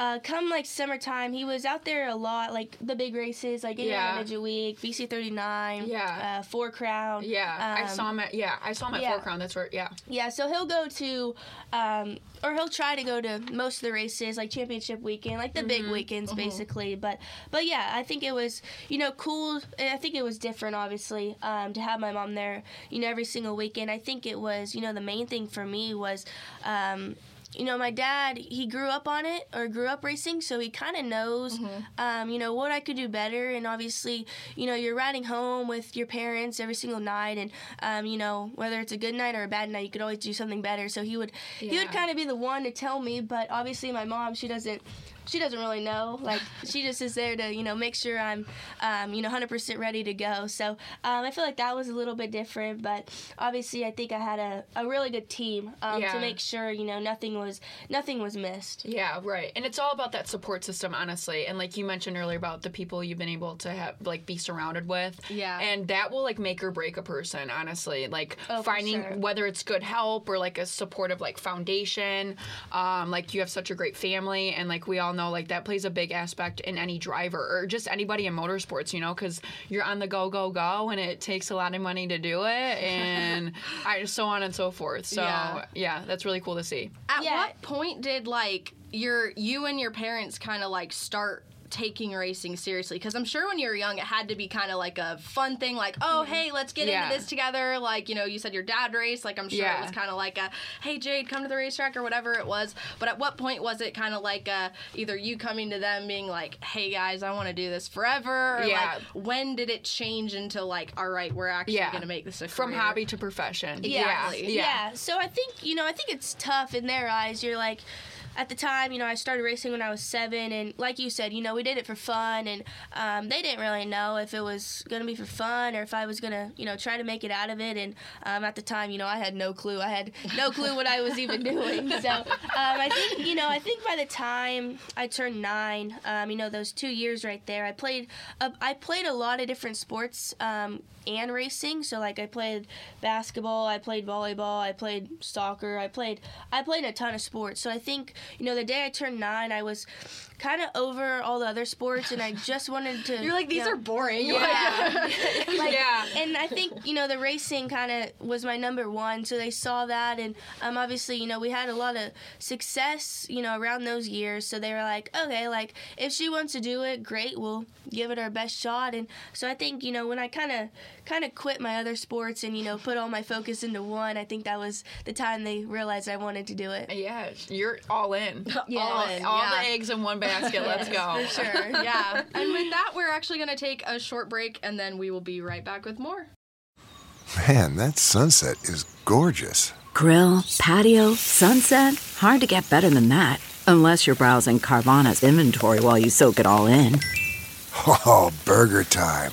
Uh, come like summertime, he was out there a lot, like the big races, like Indiana Yeah. Midget Week, BC 39, Yeah. uh, Four Crown. Yeah, I um, saw him at yeah, I saw him at yeah. Four Crown. That's where yeah. yeah, so he'll go to, um, or he'll try to go to most of the races, like championship weekend, like the big weekends, basically. But, but yeah, I think it was, you know, cool. I think it was different, obviously, um, to have my mom there, you know, every single weekend. I think it was, you know, the main thing for me was, um, you know, my dad, he grew up on it or grew up racing, so he kind of knows, um, you know, what I could do better. And obviously, you know, you're riding home with your parents every single night, and, um, you know, whether it's a good night or a bad night, you could always do something better. So he would, he would kind of be the one to tell me, but obviously, my mom, she doesn't. She doesn't really know. Like she just is there to, you know, make sure I'm, um, you know, 100% ready to go. So um, I feel like that was a little bit different, but obviously I think I had a, a really good team um, Yeah. to make sure, you know, nothing was nothing was missed. Yeah, right. And it's all about that support system, honestly. And like you mentioned earlier about the people you've been able to have like be surrounded with. Yeah. And that will like make or break a person, honestly. Like Oh, finding sure. whether it's good help or like a supportive like foundation. Um, like you have such a great family and like we all know like that plays a big aspect in any driver or just anybody in motorsports, you know, because you're on the go, go, go and it takes a lot of money to do it and I so on and so forth. So Yeah. yeah, that's really cool to see. At Yeah. what point did like your you and your parents kind of like start taking racing seriously? Because I'm sure when you were young, it had to be kind of like a fun thing, like oh mm-hmm. hey, let's get Yeah. into this together. Like you know, you said your dad raced. Like I'm sure Yeah. it was kind of like a hey Jade, come to the racetrack or whatever it was. But at what point was it kind of like a, either you coming to them being like hey guys, I want to do this forever, or Yeah. like when did it change into like all right, we're actually Yeah. gonna make this a From career? hobby to profession. Exactly. Yeah. Yeah. So I think you know I think it's tough in their eyes. You're like. At the time, you know, I started racing when I was seven, and like you said, you know, we did it for fun, and um, they didn't really know if it was gonna be for fun or if I was gonna, you know, try to make it out of it. And um, at the time, you know, I had no clue. I had no clue what I was even doing. So um, I think, you know, I think by the time I turned nine, um, you know, those two years right there, I played, uh, I played a lot of different sports. And racing. So like I played basketball, I played volleyball, I played soccer, I played I played a ton of sports. So I think you know, the day I turned nine, I was kind of over all the other sports, and I just wanted to. You're like these you know, are boring. yeah. like, Yeah. And I think you know the racing kind of was my number one, so they saw that, and um, obviously you know we had a lot of success you know around those years, so they were like, okay, like if she wants to do it, great, we'll give it our best shot, and so I think you know when I kind of kind of quit my other sports and you know put all my focus into one, I think that was the time they realized I wanted to do it. Yeah, you're all in. Yeah. all, in, all yeah. the eggs in one basket. Let's go. For sure. yeah. And with that, we're actually going to take a short break and then we will be right back with more. Man, that sunset is gorgeous. Grill, patio, sunset. Hard to get better than that. Unless you're browsing Carvana's inventory while you soak it all in. Oh, burger time.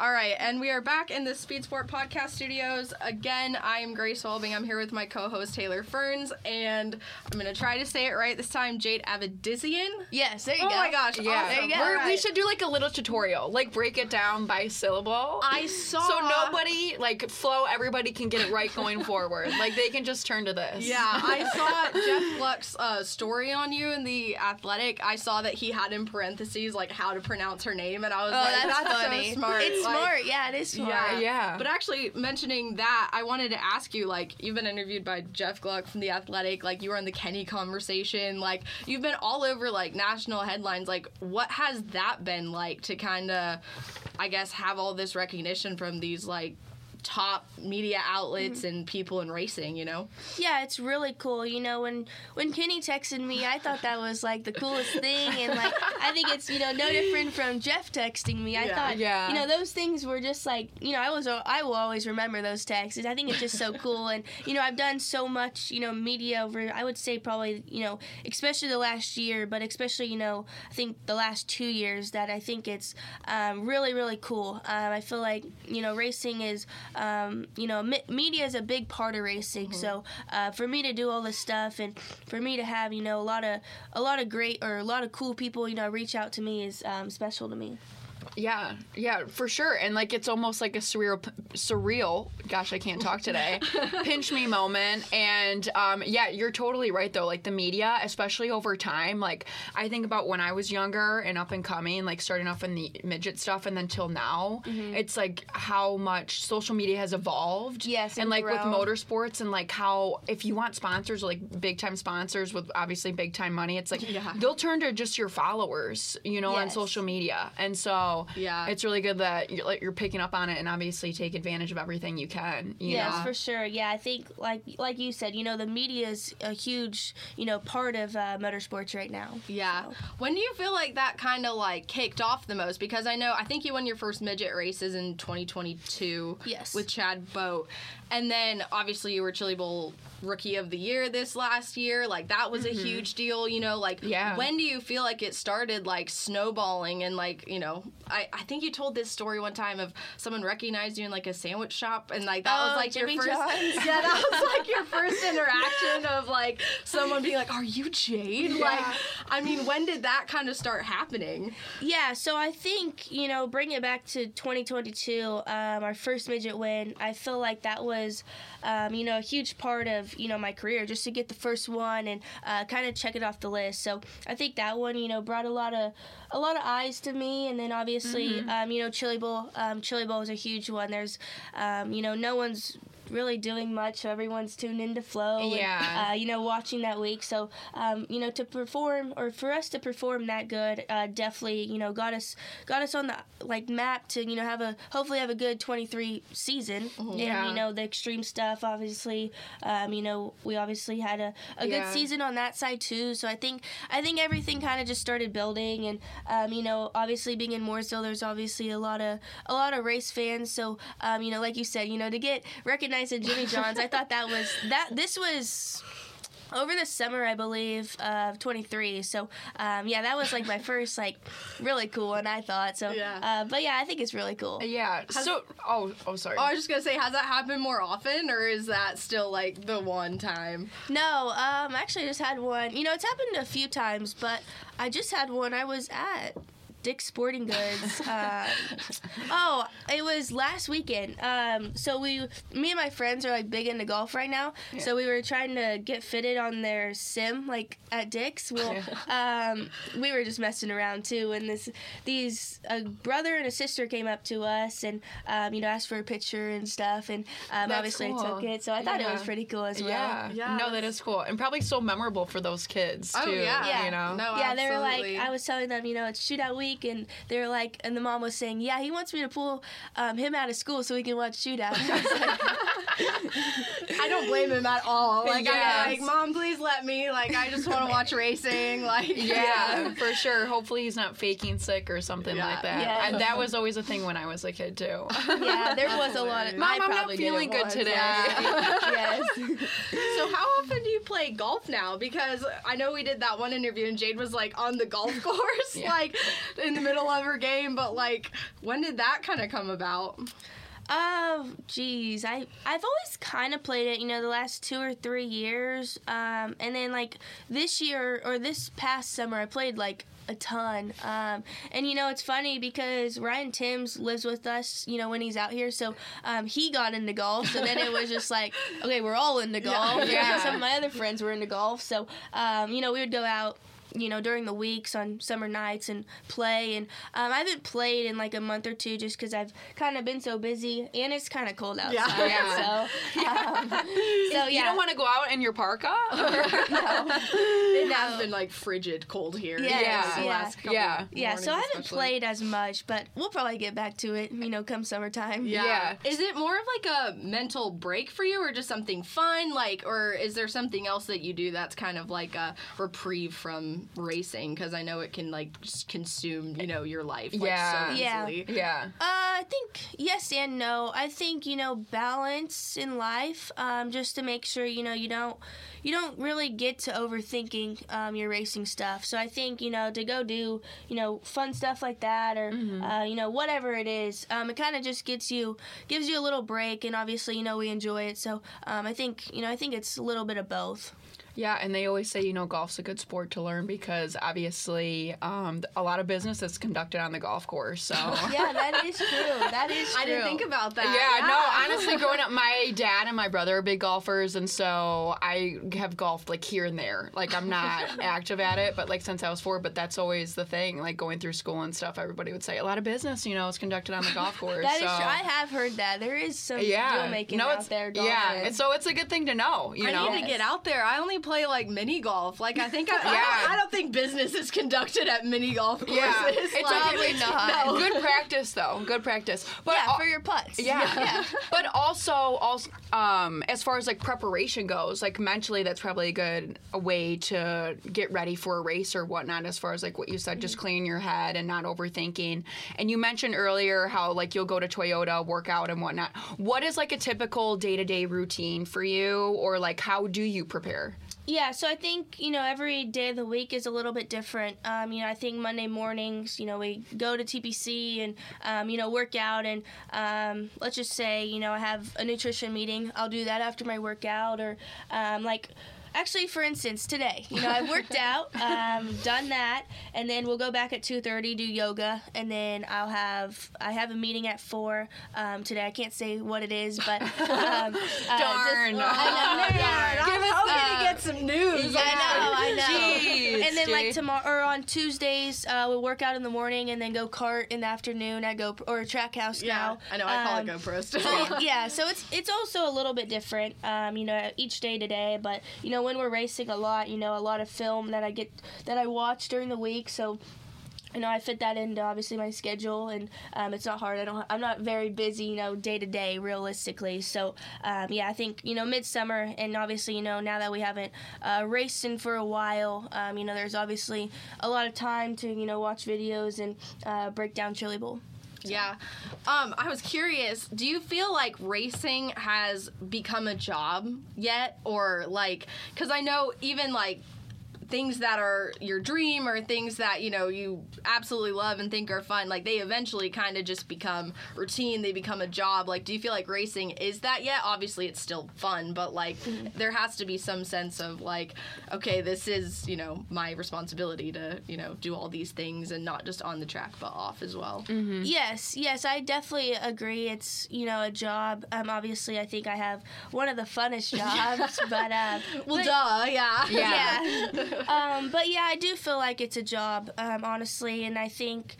All right, and we are back in the Speed Sport Podcast Studios. Again, I am Grace Woelbing. I'm here with my co-host Taylor Ferns, and I'm gonna try to say it right this time. Jade Avedisian. Yes, there you Oh go. my gosh! Yeah, awesome. go. We're- All we should do like a little tutorial, like break it down by syllable. I saw. so nobody like flow. Everybody can get it right going forward. Like they can just turn to this. Yeah, I saw Jeff Gluck's uh, story on you in the Athletic. I saw that he had in parentheses like how to pronounce her name, and I was Oh, like, that's, "That's funny. so smart." It's smart. Yeah, it is smart. Yeah, Yeah. But actually, mentioning that, I wanted to ask you, like, you've been interviewed by Jeff Gluck from The Athletic, like, you were on the Kenny conversation, like, you've been all over, like, national headlines. Like, what has that been like to kind of, I guess, have all this recognition from these, like, top media outlets and people in racing, you know? Yeah, it's really cool. You know, when when Kenny texted me, I thought that was like the coolest thing, and like I think it's you know no different from Jeff texting me. I Yeah. thought Yeah. you know those things were just like you know I was I will always remember those texts. I think it's just so cool, and you know I've done so much you know media over I would say probably you know especially the last year, but especially you know I think the last two years that I think it's um, really really cool. Um, I feel like you know racing is um, you know me- media is a big part of racing. So uh, for me to do all this stuff and for me to have you know a lot of a lot of great or a lot of cool people you know reach out to me is um, special to me. Yeah, yeah, for sure. And like it's almost like a surreal, surreal. Gosh, I can't talk today. pinch me moment. And um, yeah, you're totally right though. Like the media, especially over time. Like I think about when I was younger and up and coming, like starting off in the midget stuff, and then till now, Mm-hmm. it's like how much social media has evolved. Yes, and and like with motorsports and like how if you want sponsors, like big time sponsors with obviously big time money, it's like they'll turn to just your followers, you know, on social media. And so Yeah. it's really good that you're, like, you're picking up on it and obviously take advantage of everything you can. You Yes, know? for sure. Yeah, I think like like you said, you know, the media is a huge you know part of uh, motorsports right now. Yeah. When do you feel like that kind of like kicked off the most? Because I know I think you won your first midget races in 2022. Yes. With Chad Boat, and then obviously you were Chili Bowl Rookie of the Year this last year. Like that was a huge deal. You know, like Yeah. when do you feel like it started like snowballing and like you know I I think you told this story one time of someone recognized you in like a sandwich shop and like that was Oh, like Jimmy your first John's. yeah that was like your first interaction of like someone being like are you Jade like I mean when did that kind of start happening Yeah, so I think, you know, bring it back to 2022, um, our first midget win, I feel like that was, um, you know, a huge part of, you know, my career just to get the first one and uh, kind of check it off the list. So I think that one, you know, brought a lot of a lot of eyes to me. And then obviously, um, you know, Chili Bowl, um, Chili Bowl is a huge one. There's, um, you know, no one's really doing much. So everyone's tuned into flow and, Yeah. uh, you know watching that week. So um, you know to perform or for us to perform that good uh, definitely you know got us got us on the like map to you know have a hopefully have a good 23 season. And Yeah. you know the Xtreme stuff obviously um, you know we obviously had a, a Yeah. good season on that side too. So I think I think everything kind of just started building. And um, you know obviously being in Mooresville there's obviously a lot of a lot of race fans. So um, you know like you said you know to get recognized at Jimmy John's I thought that was that this was over the summer, I believe, of 23. So, um, yeah, that was like my first like really cool one. I thought so. Yeah. Uh, but yeah, I think it's really cool. Yeah. So, oh, oh, sorry. Oh, I was just gonna say, has that happened more often, or is that still like the one time? No, um, actually, I just had one. You know, it's happened a few times, but I just had one. I was at Dick's Sporting Goods. um, oh, it was last weekend. Um, so we, me and my friends are like big into golf right now. So we were trying to get fitted on their sim, like at Dick's. Well, um, we were just messing around too, and this, these, a brother and a sister came up to us and, um, you know, asked for a picture and stuff, and um, That's obviously I took it. So I thought it was pretty cool as well. yeah. Yeah, No, that is cool. And probably so memorable for those kids, too. Oh, yeah. Yeah. You know? No, yeah, they were like, I was telling them, you know, it's shootout week, and they're like, and the mom was saying, yeah, he wants me to pull um, him out of school so we can watch shootout. And I was like, I don't blame him at all. Like, Yes. I'm like, mom, please let me. Like, I just want to watch racing. Like, Yeah, for sure. Hopefully he's not faking sick or something Yeah. like that. Yeah. I- that was always a thing when I was a kid too. yeah, there was a lot of. Mom, I I'm not probably did it feeling good once, today. yeah. yes. So how often do you play golf now? Because I know we did that one interview and Jade was like on the golf course, Yeah. like in the middle of her game. But like, when did that kind of come about? Oh, geez, I I've always kind of played it, you know, the last two or three years, um, and then like this year or this past summer, I played like a ton. Um, and you know, it's funny because Ryan Timms lives with us, you know, when he's out here, so um, he got into golf. So then it was just like, okay, we're all into golf. Yeah. And some of my other friends were into golf, so um, you know, we would go out you know, during the weeks on summer nights and play. And um, I haven't played in like a month or two just because I've kind of been so busy and it's kind of cold outside. Yeah. So, um, so yeah. You don't want to go out in your parka? It has been like frigid cold here. Yes, Yeah. the yeah. last couple Yeah. yeah, so I haven't especially. played as much, but we'll probably get back to it, you know, come summertime. Yeah. Yeah. Is it more of like a mental break for you or just something fun? Like, or is there something else that you do that's kind of like a reprieve from racing? Because I know it can like just consume, you know, your life like, Yeah. so Yeah. easily. yeah. Uh, I think yes and no. I think you know balance in life, um, just to make sure you know you don't you don't really get to overthinking um, your racing stuff. So I think you know to go do you know fun stuff like that or uh, you know whatever it is, um, it kind of just gets you gives you a little break, and obviously you know we enjoy it. So um, I think you know I think it's a little bit of both. Yeah, and they always say, you know, golf's a good sport to learn because obviously um, a lot of business is conducted on the golf course. So. Yeah, that is true. That is true. I didn't think about that. Yeah, no, honestly, growing up, my dad and my brother are big golfers, and so I have golfed like here and there. Like, I'm not active at it, but like since I was four, but that's always the thing. Like, going through school and stuff, everybody would say a lot of business, you know, is conducted on the golf course. That is so. true. I have heard that there is some yeah, deal making no, out there. yeah, and so it's a good thing to know. You know, I know, need to get out there. I only play like mini golf. Like I think I, I, Yeah. don't, I don't think business is conducted at mini golf courses. Yeah, it's like, Probably not. No. good practice though. Good practice. But yeah, al- for your putts. Yeah. but also, also, um, as far as like preparation goes, like mentally, that's probably a good way to get ready for a race or whatnot. As far as like what you said, just clearing your head and not overthinking. And you mentioned earlier how like you'll go to Toyota, work out and whatnot. What is like a typical day to day routine for you, or like how do you prepare? Yeah, so I think you know every day of the week is a little bit different. Um, you know, I think Monday mornings, you know, we go to TPC and um, you know work out, and um, let's just say you know I have a nutrition meeting. I'll do that after my workout, or um, like. Actually, for instance, today, you know, I worked out, um, done that, and then we'll go back at two thirty, do yoga, and then I'll have I have a meeting at four um, today. I can't say what it is, but um, uh, just- Darn. I know, Man, darn. I'm hoping to get some news. I know, I know. Jeez, and then like tomorrow or on Tuesdays, uh, we'll work out in the morning and then go cart in the afternoon at Go or Trackhouse Yeah, now. I know. I call Um, it GoPro still. so, yeah, so it's it's also a little bit different, um, you know, each day today. But you know, when we're racing a lot, you know, a lot of film that I get that I watch during the week. So you know, I fit that into obviously my schedule, and um, it's not hard. I don't. I'm not very busy, you know, day to day, realistically. So, um, yeah, I think you know, midsummer, and obviously, you know, now that we haven't uh, raced in for a while, um, you know, there's obviously a lot of time to you know watch videos and uh, break down Chili Bowl. Yeah. Um, I was curious, do you feel like racing has become a job yet? Or like, because I know even like things that are your dream or things that, you know, you absolutely love and think are fun, like they eventually kind of just become routine, they become a job. Like, do you feel like racing is that yet? Obviously, it's still fun, but like there has to be some sense of like, okay, this is, you know, my responsibility to, you know, do all these things and not just on the track, but off as well. Yes, yes, I definitely agree. It's you know a job. Um, obviously, I think I have one of the funnest jobs, but uh, Well, but- duh, yeah. yeah. um, but yeah, I do feel like it's a job, um, honestly, and I think,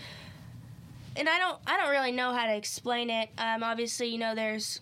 and I don't, I don't really know how to explain it. Um, obviously, you know, there's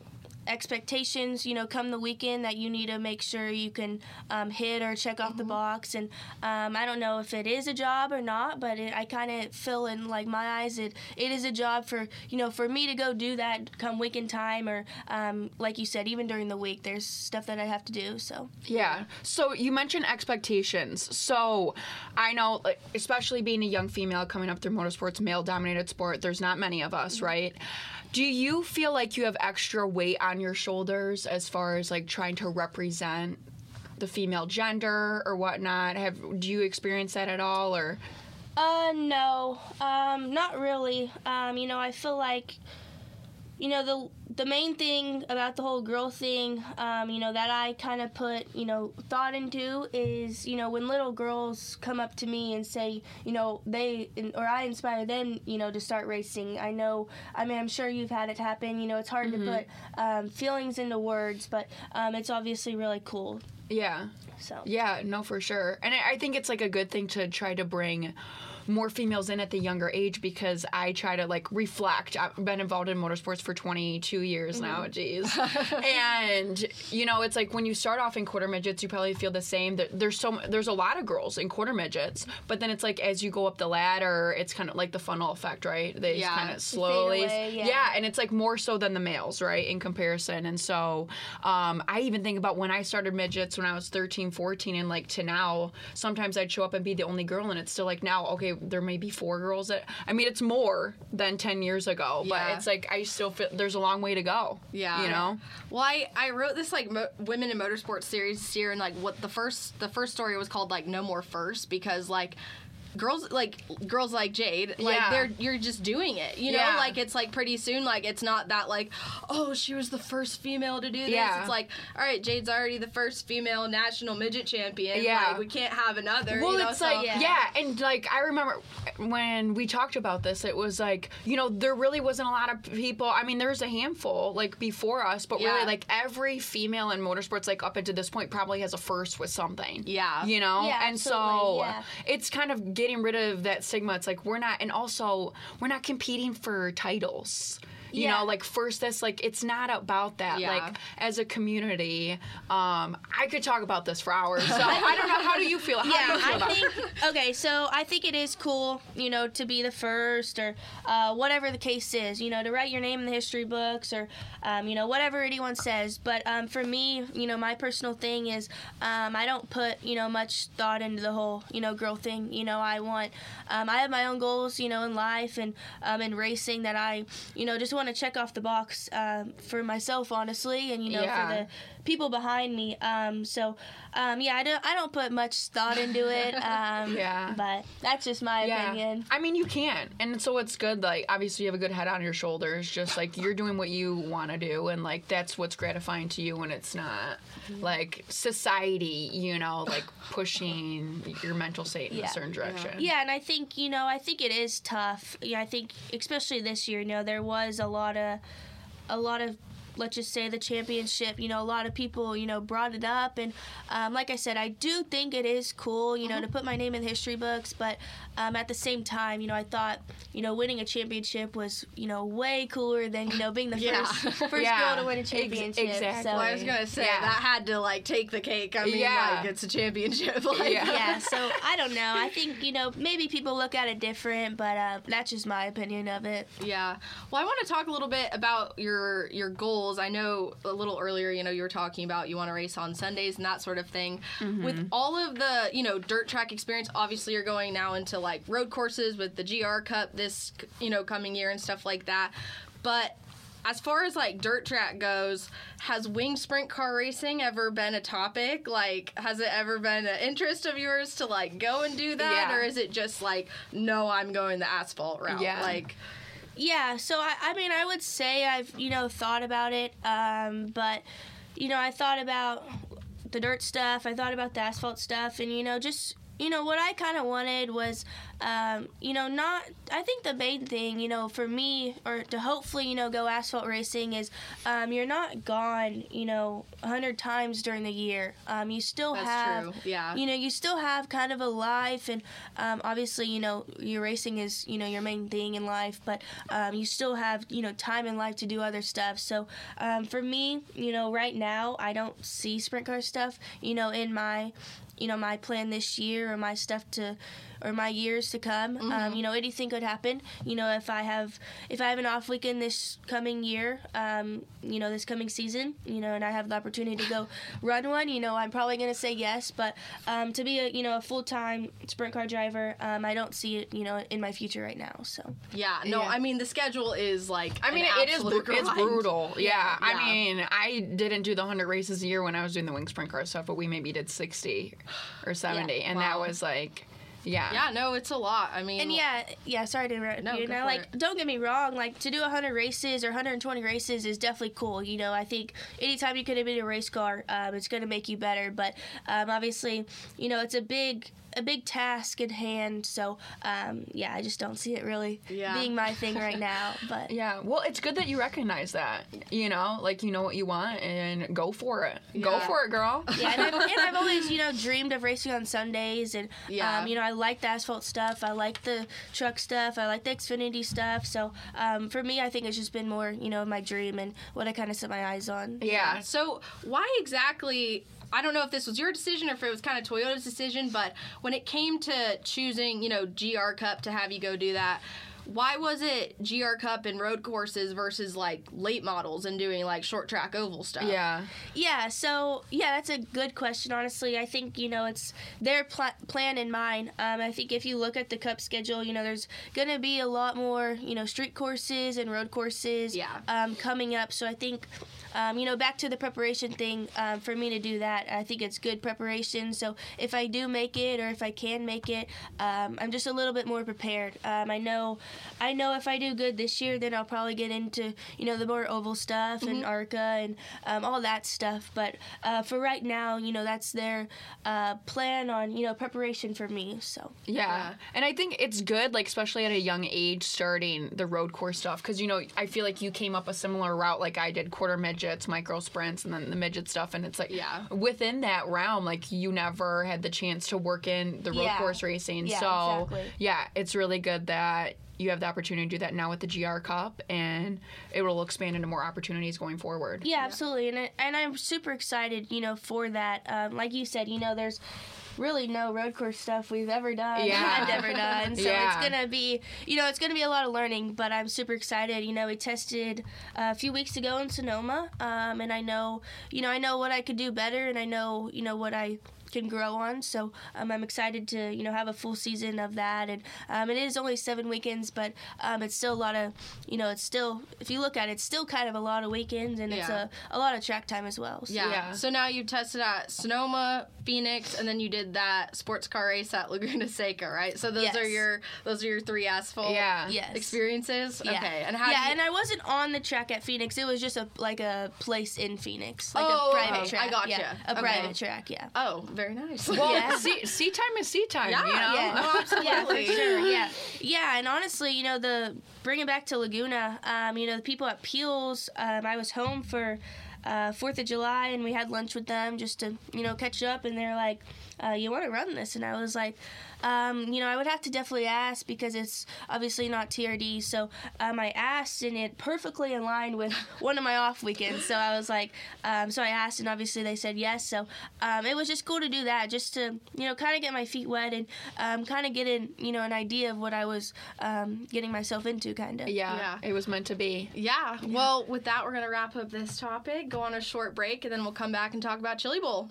expectations, you know, come the weekend that you need to make sure you can um, hit or check off the box, and um, I don't know if it is a job or not, but it, I kind of feel in like my eyes, it it is a job for you know for me to go do that come weekend time, or um, like you said, even during the week, there's stuff that I have to do. So Yeah. So you mentioned expectations. So I know, especially being a young female coming up through motorsports, male dominated sport, there's not many of us, right? Do you feel like you have extra weight on your shoulders as far as like trying to represent the female gender or whatnot? Have do you experience that at all or Uh, no, um, not really. Um, you know, I feel like, you know, the the main thing about the whole girl thing, um, you know, that I kind of put, you know, thought into is, you know, when little girls come up to me and say, you know, they or I inspire them, you know, to start racing. I know, I mean, I'm sure you've had it happen. You know, it's hard to put um, feelings into words, but um, it's obviously really cool. yeah. So Yeah, no, for sure. And I I think it's like a good thing to try to bring more females in at the younger age because I try to like reflect. I've been involved in motorsports for 22 years now, geez. and you know, it's like when you start off in quarter midgets, you probably feel the same. There- There's so there's a lot of girls in quarter midgets, but then it's like as you go up the ladder, it's kind of like the funnel effect, right? They Yeah. kind of slowly, away, yeah. and it's like more so than the males, right, in comparison. And so um, I even think about when I started midgets when I was 13, 14, and like to now, sometimes I'd show up and be the only girl, and it's still like now, okay, there may be four girls that, I mean, it's more than 10 years ago, but it's like I still feel there's a long way to go. Yeah. You know? Well, I, I wrote this like mo- women in motorsports series this year, and like what the first the first story was called like No More First because like girls like girls like Jade like Yeah. they're you're just doing it you know Yeah. like it's like pretty soon like it's not that like oh she was the first female to do this Yeah. it's like all right Jade's already the first female national midget champion Yeah. like we can't have another Well, you know? it's So- like yeah. and like I remember when we talked about this, it was like you know there really wasn't a lot of people. I mean, there's a handful like before us, but Yeah. really like every female in motorsports like up until this point probably has a first with something. Yeah. you know, Yeah, and so absolutely, yeah. it's kind of getting rid of that stigma. It's like we're not, and also we're not competing for titles. You Yeah. know, like first, that's like it's not about that. Yeah. Like as a community, um, I could talk about this for hours. So I don't know. How do you feel? How yeah, you feel I it? think okay. So I think it is cool, you know, to be the first or uh, whatever the case is, you know, to write your name in the history books or um, you know whatever anyone says. But um, for me, you know, my personal thing is um, I don't put you know much thought into the whole you know girl thing. You know, I want um, I have my own goals, you know, in life and um, in racing that I you know just want to check off the box um, for myself, honestly, and you know Yeah. for the people behind me. Um, so um, yeah, I don't I don't put much thought into it. Um, Yeah. but that's just my opinion. I mean, you can, and so it's good. Like, obviously, you have a good head on your shoulders. Just like you're doing what you want to do, and like that's what's gratifying to you. When it's not Mm-hmm. like society, you know, like pushing your mental state in Yeah. a certain direction. Yeah, and I think you know I think it is tough. Yeah, I think especially this year, you know, there was a lot of a lot of let's just say the championship you know a lot of people you know brought it up and um, like i said i do think it is cool you know to put my name in the history books but um, at the same time you know i thought you know winning a championship was you know way cooler than you know being the Yeah. first first Yeah. girl to win a Ex- championship exactly. so Well, I was gonna say Yeah. that had to like take the cake. I mean, Yeah. like it's a championship. Like, Yeah. yeah, so I don't know. I think you know maybe people look at it different, but uh, that's just my opinion of it. Yeah. Well, I want to talk a little bit about your your goals goals. I know a little earlier, you know, you were talking about you want to race on Sundays and that sort of thing. Mm-hmm. With all of the, you know, dirt track experience, obviously you're going now into like road courses with the GR Cup this, you know, coming year and stuff like that. But as far as like dirt track goes, has winged sprint car racing ever been a topic? Like, has it ever been an interest of yours to like go and do that, Yeah. or is it just like, no, I'm going the asphalt route? Yeah. Like, Yeah, so I, I mean, I would say I've, you know, thought about it, um, but, you know, I thought about the dirt stuff, I thought about the asphalt stuff, and, you know, just, you know, what I kind of wanted was, um, you know, not, I think the main thing, you know, for me, or to hopefully, you know, go asphalt racing is um, you're not gone, you know, a 100 times during the year. Um, you still That's have, true, yeah. you know, you still have kind of a life, and um, obviously, you know, your racing is, you know, your main thing in life, but um, you still have, you know, time in life to do other stuff. So um, for me, you know, right now, I don't see sprint car stuff, you know, in my, you know, my plan this year or my stuff to, or my years to come. Um, you know, anything could happen. You know, if I have, if I have an off weekend this coming year, um, you know, this coming season, you know, and I have the opportunity to go run one, you know, I'm probably going to say yes. But um, to be a, you know, a full time sprint car driver, um, I don't see it, you know, in my future right now. So. yeah, no, Yeah. I mean, the schedule is like, I mean, it is absolute bru- it's brutal. Yeah. yeah. I mean, I didn't do the 100 races a year when I was doing the wing sprint car stuff, but we maybe did 60 or 70, and that was like, yeah, Yeah, no, it's a lot. I mean, And yeah, yeah. Sorry to interrupt No, you. go Now, like, it. don't get me wrong. Like, to do 100 races or 120 races is definitely cool. You know, I think anytime you can be a race car, um, it's going to make you better. But um, obviously, you know, it's a big, a big task at hand. So, um, yeah, I just don't see it really Yeah. being my thing right now. But Yeah, well, it's good that you recognize that. You know, like you know what you want and go for it. Go for it, girl. yeah, and I've, and I've always, you know, dreamed of racing on Sundays, and Yeah. um, you know, I like the asphalt stuff, I like the truck stuff, I like the Xfinity stuff. So um, for me, I think it's just been more, you know, my dream and what I kind of set my eyes on. yeah. So why exactly? I don't know if this was your decision or if it was kind of Toyota's decision, but when it came to choosing, you know, GR Cup to have you go do that, why was it GR Cup and road courses versus like late models and doing like short track oval stuff? Yeah. Yeah, so yeah, that's a good question. Honestly, I think you know it's their pl- plan in mind. Um, I think if you look at the cup schedule, you know there's gonna be a lot more you know street courses and road courses. Yeah. Um, coming up, so I think. Um, you know, back to the preparation thing. Um, for me to do that, I think it's good preparation. So if I do make it, or if I can make it, um, I'm just a little bit more prepared. Um, I know, I know if I do good this year, then I'll probably get into you know the more oval stuff and ARCA and um, all that stuff. But uh, for right now, you know, that's their uh, plan on you know preparation for me. So Yeah. And I think it's good, like, especially at a young age, starting the road course stuff. Because, you know, I feel like you came up a similar route, like I did quarter midgets, micro sprints, and then the midget stuff. And it's like, Yeah. within that realm, like, you never had the chance to work in the road Yeah. course racing. Yeah, so, exactly. yeah, it's really good that you have the opportunity to do that now with the GR Cup, and it will expand into more opportunities going forward. yeah, absolutely, and I, and I'm super excited, you know, for that. Um, like you said, you know, there's really no road course stuff we've ever done Yeah. I've never done so Yeah. it's gonna be you know it's gonna be a lot of learning but i'm super excited you know we tested uh, a few weeks ago in sonoma um, and i know you know i know what i could do better and i know you know what i can grow on so um, i'm excited to you know have a full season of that and um, it is only seven weekends but um, it's still a lot of you know it's still if you look at it it's still kind of a lot of weekends and it's a, a lot of track time as well so. Yeah. Yeah. So now you tested at Sonoma, Phoenix, and then you did that sports car race at Laguna Seca, right? So those Yes. are your those are your three asphalt Yeah. Yes. experiences. Yeah. Okay. And how? yeah, you- and I wasn't on the track at Phoenix. It was just a like a place in Phoenix, like Oh, a private okay. track. I gotcha. Yeah, a Okay. private track. Yeah. oh, very nice. Well, Yeah. sea, sea time is sea time, Yeah, you know? Yeah, Oh, absolutely. yeah, for sure. Yeah, yeah, and honestly, you know, the bringing back to Laguna, um, you know, the people at Peels, um, I was home for uh, Fourth of July, and we had lunch with them just to, you know, catch up, and they're like, uh, you want to run this?" And I was like, um, "You know, I would have to definitely ask because it's obviously not TRD." So um, I asked, and it perfectly aligned with one of my off weekends. So I was like, um, so I asked, and obviously they said yes. So um, it was just cool to do that, just to you know, kind of get my feet wet and um, kind of get in, you know, an idea of what I was um, getting myself into, kind of. Yeah, Yeah. it was meant to be. Yeah. Well, with that, we're going to wrap up this topic, go on a short break, and then we'll come back and talk about Chili Bowl.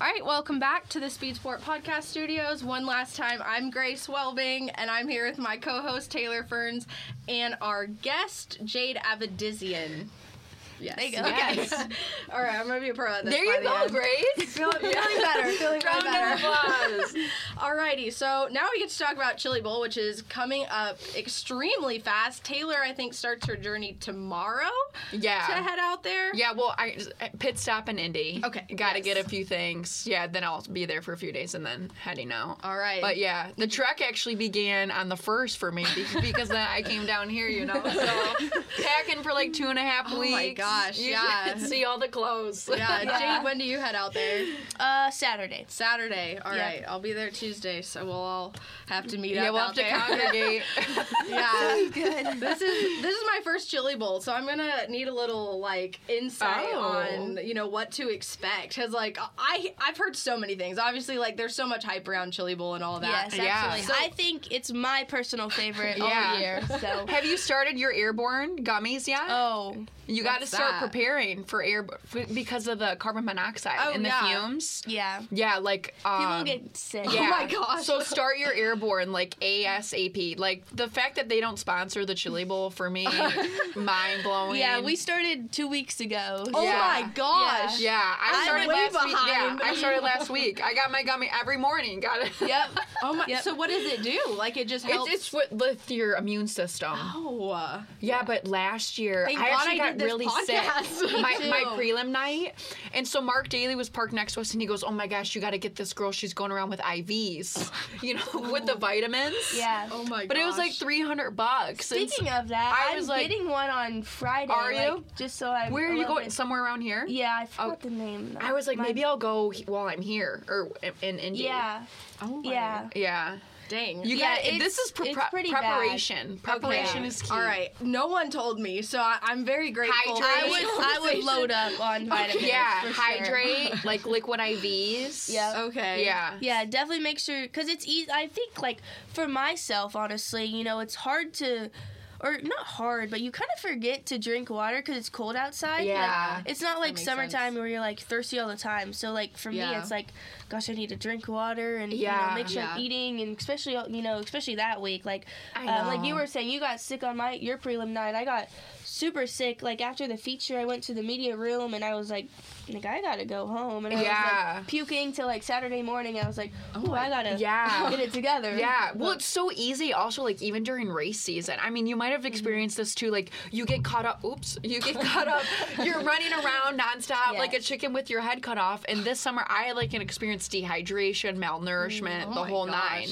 All right, welcome back to the Speed Sport Podcast Studios. One last time, I'm Grace Woelbing, and I'm here with my co-host Taylor Ferns and our guest Jade Avedisian. Yes. There you go. Yes. All right, I'm gonna be a pro at this. There you the go, end. Grace. Feeling, feeling better. Feeling Round better. applause. Alrighty, so now we get to talk about Chili Bowl, which is coming up extremely fast. Taylor, I think, starts her journey tomorrow Yeah. to head out there. Yeah, well, I uh, pit stop in Indy. Okay, Got to yes. get a few things. Yeah, then I'll be there for a few days and then heading out. All right. But yeah, the trek actually began on the first for me because then I came down here, you know. So packing for like two and a half Oh weeks. My gosh, yeah. See all the clothes. Yeah, Jade, when do you head out there? Uh, Saturday. Saturday. All Yeah. right, I'll be there Tuesday, so we'll all have to meet Yeah, up we'll out have to congregate. yeah. Good. This is this is my first chili bowl, so I'm gonna need a little like insight Oh. on you know what to expect. Cause like I I've heard so many things. Obviously, like there's so much hype around chili bowl and all that. Yes, Yeah. absolutely. I think it's my personal favorite Yeah. all year. So. Have you started your airborne gummies yet? Oh, you got to what's start that? preparing for air because of the carbon monoxide Oh, and the fumes. yeah. Yeah, like People um, get sick. Yeah. Oh my gosh. So start your airborne like ASAP. Like the fact that they don't sponsor the chili bowl for me, mind blowing. Yeah, we started two weeks ago. Oh Yeah. my gosh. Yeah, I I'm started way last week. Yeah. I started last week. I got my gummy every morning. Got it. Yep. Oh my. Yep. So what does it do? Like it just helps. It's, it's with, with your immune system. oh. Yeah, but last year Thank I God actually I got did this really podcast. Sick. Me my, my too. prelim night, and so Mark Daly was parked next to us, and he goes, "Oh my gosh, you got to get this girl. She's going around with IVs, you know, with the oh. vitamins." Yeah. Oh my. Gosh. But it was like three hundred bucks. Speaking so- of that, I I'm was like- getting one on Friday. Are like, you? Just so I. where are you going? Somewhere around here? Yeah, I forgot Oh, the name. I was like, My- maybe I'll go while I'm here or in, Indy. Yeah. Oh my. Yeah. Yeah. Dang. You Yeah, got it's- this is pre- it's pre- pretty bad. preparation. Preparation Okay. is key. All right. No one told me, so I, I'm very grateful. Hydrate. I would. I would load up on vitamins. Yeah, for sure. hydrate like liquid IVs. Yeah. Okay. Yeah. Yeah, definitely make sure because it's easy. I think like for myself, honestly, you know, it's hard to, or not hard, but you kind of forget to drink water because it's cold outside. Like, Yeah. it's not like summertime sense. where you're like thirsty all the time. So like for me, it's like, gosh, I need to drink water and you Yeah. know, make sure Yeah. I'm eating and especially you know especially that week like I uh, like you were saying you got sick on my your prelim night. I got super sick. Like after the feature, I went to the media room and I was like, like I gotta go home. And I was Yeah. like puking till like Saturday morning. I was like, oh, I gotta Yeah. get it together. Yeah, well, it's so easy. Also, like even during race season. I mean, you might have mm-hmm. experienced this too. Like you get caught up. Oops, you get caught up. You're running around nonstop like a chicken with your head cut off. And this summer, I like an experienced dehydration, malnourishment, mm-hmm. Oh the whole gosh. nine.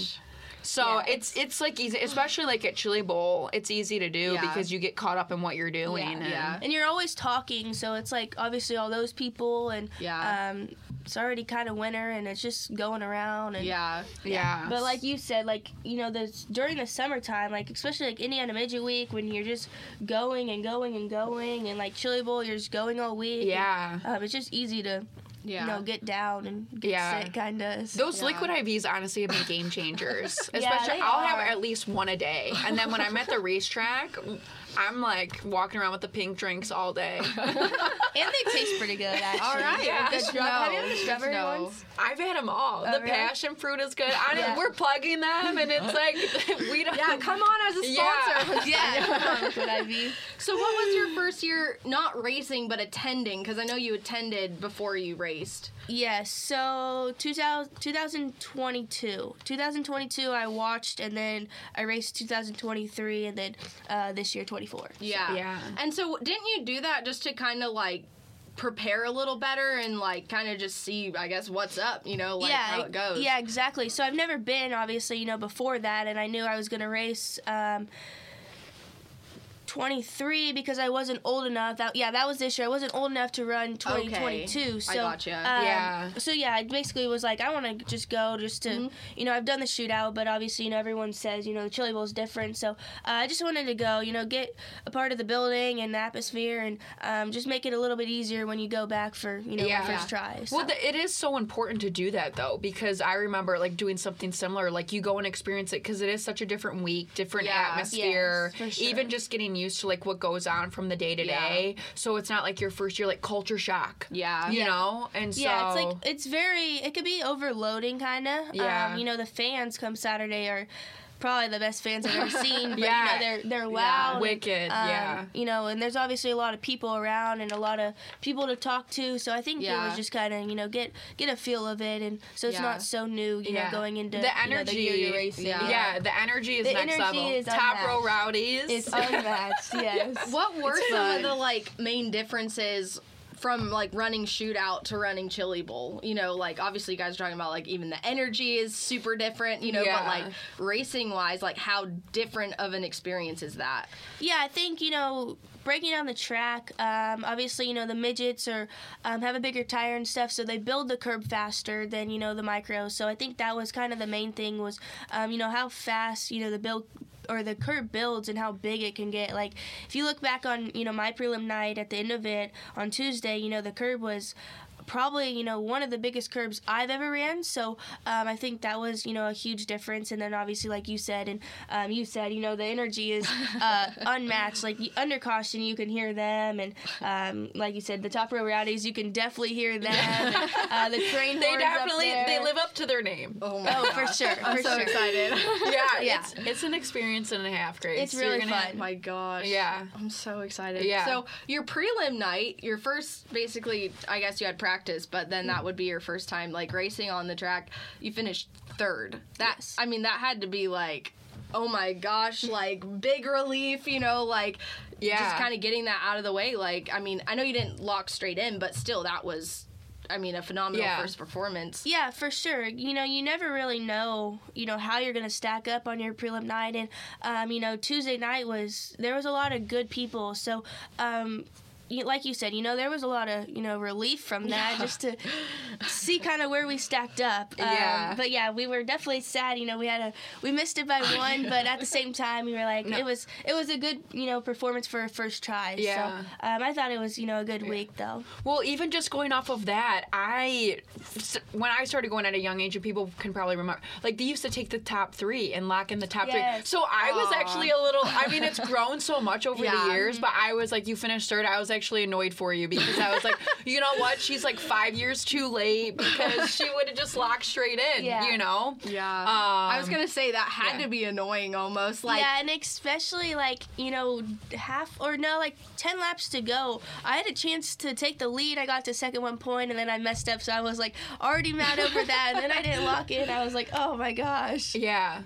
So Yeah, it's it's like easy, especially like at Chili Bowl. It's easy to do Yeah. because you get caught up in what you're doing. Yeah. and- Yeah. And you're always talking, so it's like obviously all those people, and Yeah. um, it's already kind of winter, and it's just going around. And, Yeah. yeah. But like you said, like you know, this during the summertime, like especially like Indiana Midget Week, when you're just going and going and going, and like Chili Bowl, you're just going all week. Yeah. And, um, it's just easy to Yeah. you know get down and get Yeah. sick, kind of. Those Yeah. liquid IVs honestly have been game changers. Yeah, Especially, I'll have at least one a day, and then when I'm at the racetrack, I'm like walking around with the pink drinks all day. and they taste pretty good. Actually. All right. Yeah. Good The to stra- have you had the strawberry know. ones? I've had them all. Oh, the really? passion fruit is good. I Yeah. We're plugging them, and it's like we don't. Yeah, come on as a sponsor. Yeah. Yeah, come on, liquid IV. So, what was your first year not racing but attending? Because I know you attended before you raced. Raced? Yes, so 2000, 2022. 2022 I watched and then I raced 2023 and then uh, this year 24. Yeah. Yeah. And so didn't you do that just to kind of like prepare a little better and like kind of just see, I guess, what's up, you know, like yeah, how it goes? Yeah, exactly. So I've never been, obviously, you know, before that, and I knew I was going to race um, 23 because I wasn't old enough. That yeah, that was this year. I wasn't old enough to run 2022. Okay. I So gotcha. um, Yeah. So yeah, I basically was like, I want to just go, just to, Mm-hmm. you know, I've done the shootout, but obviously, you know, everyone says, you know, the Chili Bowl is different. So uh, I just wanted to go, you know, get a part of the building and the atmosphere, and um, just make it a little bit easier when you go back for, you know, Yeah. first try. So. Well, th- it is so important to do that though, because I remember like doing something similar. Like you go and experience it because it is such a different week, different Yeah. atmosphere. Yes, for sure. Even just getting used to like what goes on from the day to day. So it's not like your first year like culture shock. Yeah. You Yeah. know, and so Yeah, it's like it's very. It could be overloading, kind of. Yeah. Um, you know, the fans come Saturday are probably the best fans I've ever seen. But, Yeah. You know, they're they're loud. and, Wicked, um, yeah. You know, and there's obviously a lot of people around and a lot of people to talk to. So I think it was just kind of you know get get a feel of it, and so it's Yeah. not so new. You yeah. know, going into the you know, energy. year you're racing. Yeah. yeah. the energy is The next energy level. is Top row unmatched. rowdies. It's unmatched. yes. What were It's some fun. of the like main differences from like running shootout to running chili bowl? You know, like obviously you guys are talking about like even the energy is super different, you know, Yeah. but like racing wise, like how different of an experience is that? Yeah, I think you know breaking down the track. Um, obviously, you know the midgets are um, have a bigger tire and stuff, so they build the curb faster than you know the micros. So I think that was kind of the main thing was um, you know how fast you know the build or the curb builds and how big it can get. Like if you look back on you know my prelim night at the end of it on Tuesday, you know the curb was probably you know one of the biggest curbs I've ever ran. So um, I think that was you know a huge difference. And then obviously, like you said, and um, you said, you know the energy is uh, unmatched. Like under caution, you can hear them, and um, like you said, the top row rowdies, you can definitely hear them. and, uh, the train they definitely they live up to their name. Oh Oh, for sure, I'm for so sure. excited. yeah, Yeah. It's, it's an experience and a half, Grace. It's really gonna fun. have- Oh my gosh. Yeah. I'm so excited. Yeah. So your prelim night, your first basically I guess you had practice, but then that would be your first time like racing on the track. You finished third. That Yes. I mean that had to be like oh my gosh, like big relief, you know, like Yeah. just kind of getting that out of the way. Like I mean, I know you didn't lock straight in, but still that was I mean, a phenomenal Yeah. first performance. Yeah, for sure. You know, you never really know, you know, how you're going to stack up on your prelim night. And, um, you know, Tuesday night was, there was a lot of good people. So, um, like you said, you know, there was a lot of, you know, relief from that just to see kind of where we stacked up. Um, Yeah. But yeah, we were definitely sad. You know, we had a, we missed it by one, but at the same time, we were like, it was, it was a good, you know, performance for a first try. Yeah. So, um, I thought it was, you know, a good week though. Well, even just going off of that, I when I started going at a young age, and people can probably remember, like they used to take the top three and lock in the top three. So I was actually a little. I mean, it's grown so much over Yeah. the years, but I was like, you finished third. I was actually annoyed for you because I was like, you know what? She's like five years too late because she would have just locked straight in. Yeah. You know? Yeah. I was Um, going to say that had yeah. to be annoying almost like yeah, and especially like you know half or no like ten laps to go. I had a chance to take the lead. I got to second one point, and then I messed up. So I was like already mad over that. And then I didn't lock in. I was like, oh my gosh. Yeah.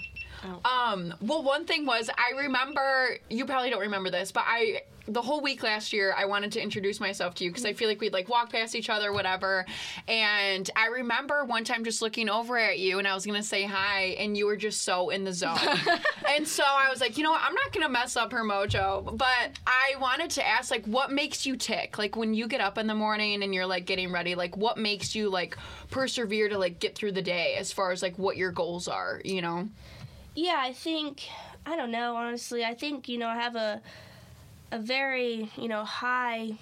Um, well, one thing was I remember you probably don't remember this, but I the whole week last year I wanted to introduce myself to you because I feel like we'd like walk past each other, whatever. And I remember one time just looking over at you and I was gonna say hi, and you were just so in the zone. and so I was like, you know what, I'm not gonna mess up her mojo, but I wanted to ask like, what makes you tick? Like when you get up in the morning and you're like getting ready, like what makes you like persevere to like get through the day as far as like what your goals are, you know? Yeah, I think I don't know. Honestly, I think you know I have a a very you know high.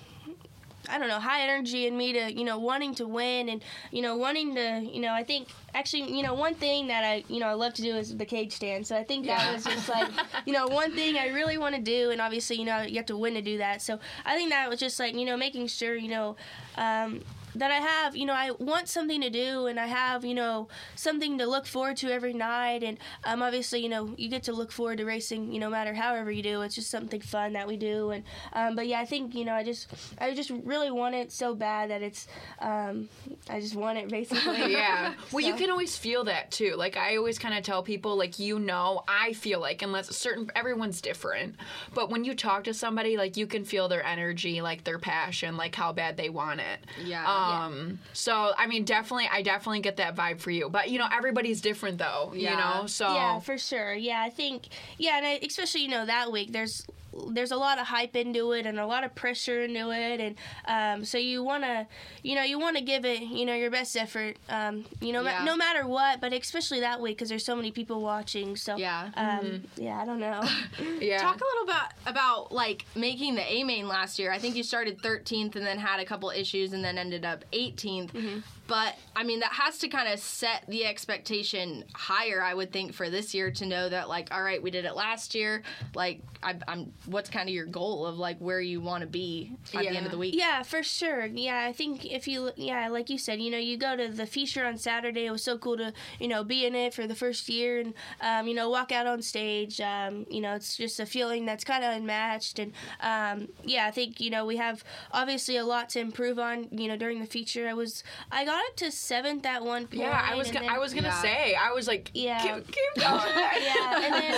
I don't know, high energy in me to, you know, wanting to win and, you know, wanting to, you know, I think actually, you know, one thing that I, you know, I love to do is the cage stand. So I think that Yeah. was just like, you know, one thing I really want to do. And obviously, you know, you have to win to do that. So I think that was just like, you know, making sure, you know, um, that I have, you know, I want something to do and I have, you know, something to look forward to every night. And um, obviously, you know, you get to look forward to racing, you know, no matter however you do. It's just something fun that we do. And um, but yeah, I think you know, I just I just really want it so bad that it's um, I just want it basically. yeah. Well, you can always feel that too. Like I always kind of tell people, like you know, I feel like unless certain everyone's different, but when you talk to somebody, like you can feel their energy, like their passion, like how bad they want it. Yeah. Um. Um, so I mean, definitely, I definitely get that vibe for you. But you know, everybody's different though. You know. So Yeah, for sure. Yeah, I think yeah, and I, especially you know that week there's there's a lot of hype into it and a lot of pressure into it and um, so you want to you know you want to give it you know your best effort um, you know ma- no matter what but especially that week because there's so many people watching so Yeah. um, yeah I don't know yeah. Talk a little bit about like making the A main last year. I think you started 13th and then had a couple issues and then ended up 18th. Mm-hmm. But I mean, that has to kind of set the expectation higher, I would think, for this year to know that like, all right, we did it last year. Like, I, I'm. What's kind of your goal of like where you want to be at the end of the week? Yeah, for sure. Yeah, I think if you, yeah, like you said, you know, you go to the feature on Saturday. It was so cool to, you know, be in it for the first year and, um, you know, walk out on stage. Um, you know, it's just a feeling that's kind of unmatched. And, um, yeah, I think, you know, we have obviously a lot to improve on, you know, during the feature. I was, I got up to seventh at one point. Yeah, I was. Gonna, then- I was gonna Yeah. say. I was like, Yeah. keep, keep going. yeah, and then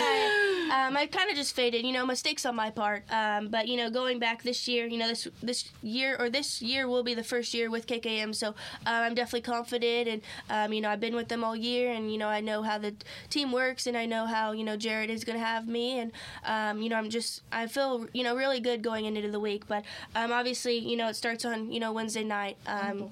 I, um, I kind of just faded. You know, mistakes on my part. Um, but you know, going back this year, you know, this this year or this year will be the first year with KKM. So um, I'm definitely confident, and um, you know, I've been with them all year, and you know, I know how the team works, and I know how you know Jared is going to have me, and um, you know, I'm just I feel you know really good going into the week. But um, obviously, you know, it starts on you know Wednesday night. Um,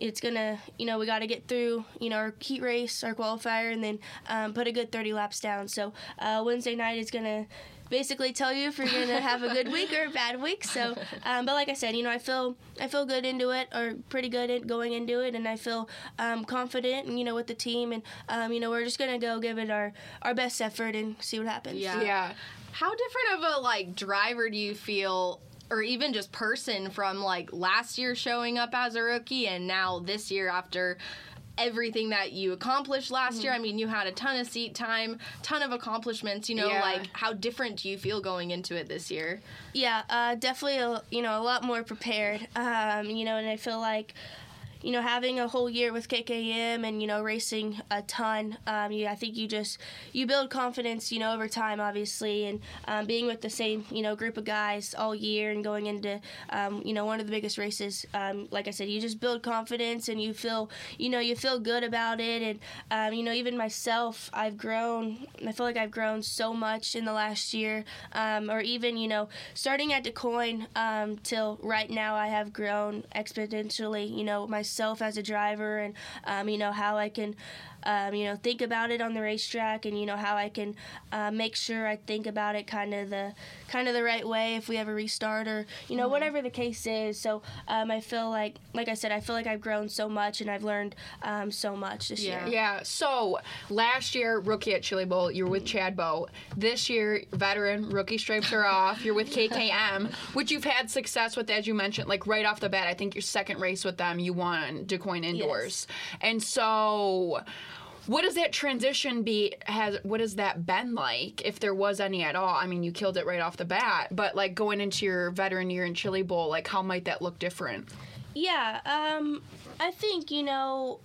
it's gonna, you know, we got to get through, you know, our heat race, our qualifier, and then um, put a good 30 laps down. So uh, Wednesday night is gonna basically tell you if you're gonna have a good week or a bad week. So, um, but like I said, you know, I feel I feel good into it, or pretty good at going into it, and I feel um, confident, you know, with the team, and um, you know, we're just gonna go give it our our best effort and see what happens. Yeah. yeah. How different of a like driver do you feel or even just person from like last year showing up as a rookie and now this year after everything that you accomplished last year? I mean, you had a ton of seat time, ton of accomplishments, you know, Yeah. like how different do you feel going into it this year? Yeah, uh, definitely. A, you know, a lot more prepared. Um, you know, and I feel like, you know, having a whole year with KKM and you know racing a ton. Um, you, I think you just you build confidence. You know, over time, obviously, and um, being with the same you know group of guys all year and going into um, you know one of the biggest races. Um, like I said, you just build confidence and you feel you know you feel good about it. And um, you know, even myself, I've grown. I feel like I've grown so much in the last year, um, or even you know starting at DuQuoin um, till right now, I have grown exponentially. You know myself as a driver, and um, you know how I can. Um, you know, think about it on the racetrack, and you know how I can uh, make sure I think about it kind of the kind of the right way if we ever restart or you know whatever the case is. So um, I feel like, like I said, I feel like I've grown so much and I've learned um, so much this year. Yeah. So last year, rookie at Chili Bowl, you're with Chad Boat. This year, veteran, rookie stripes are off. You're with KKM, which you've had success with, as you mentioned, like right off the bat. I think your second race with them, you won DuQuoin Indoors. And so. What does that transition be? Has what has that been like, if there was any at all? I mean, you killed it right off the bat, but like going into your veteran year in Chili Bowl, like how might that look different? Yeah, um, I think you know,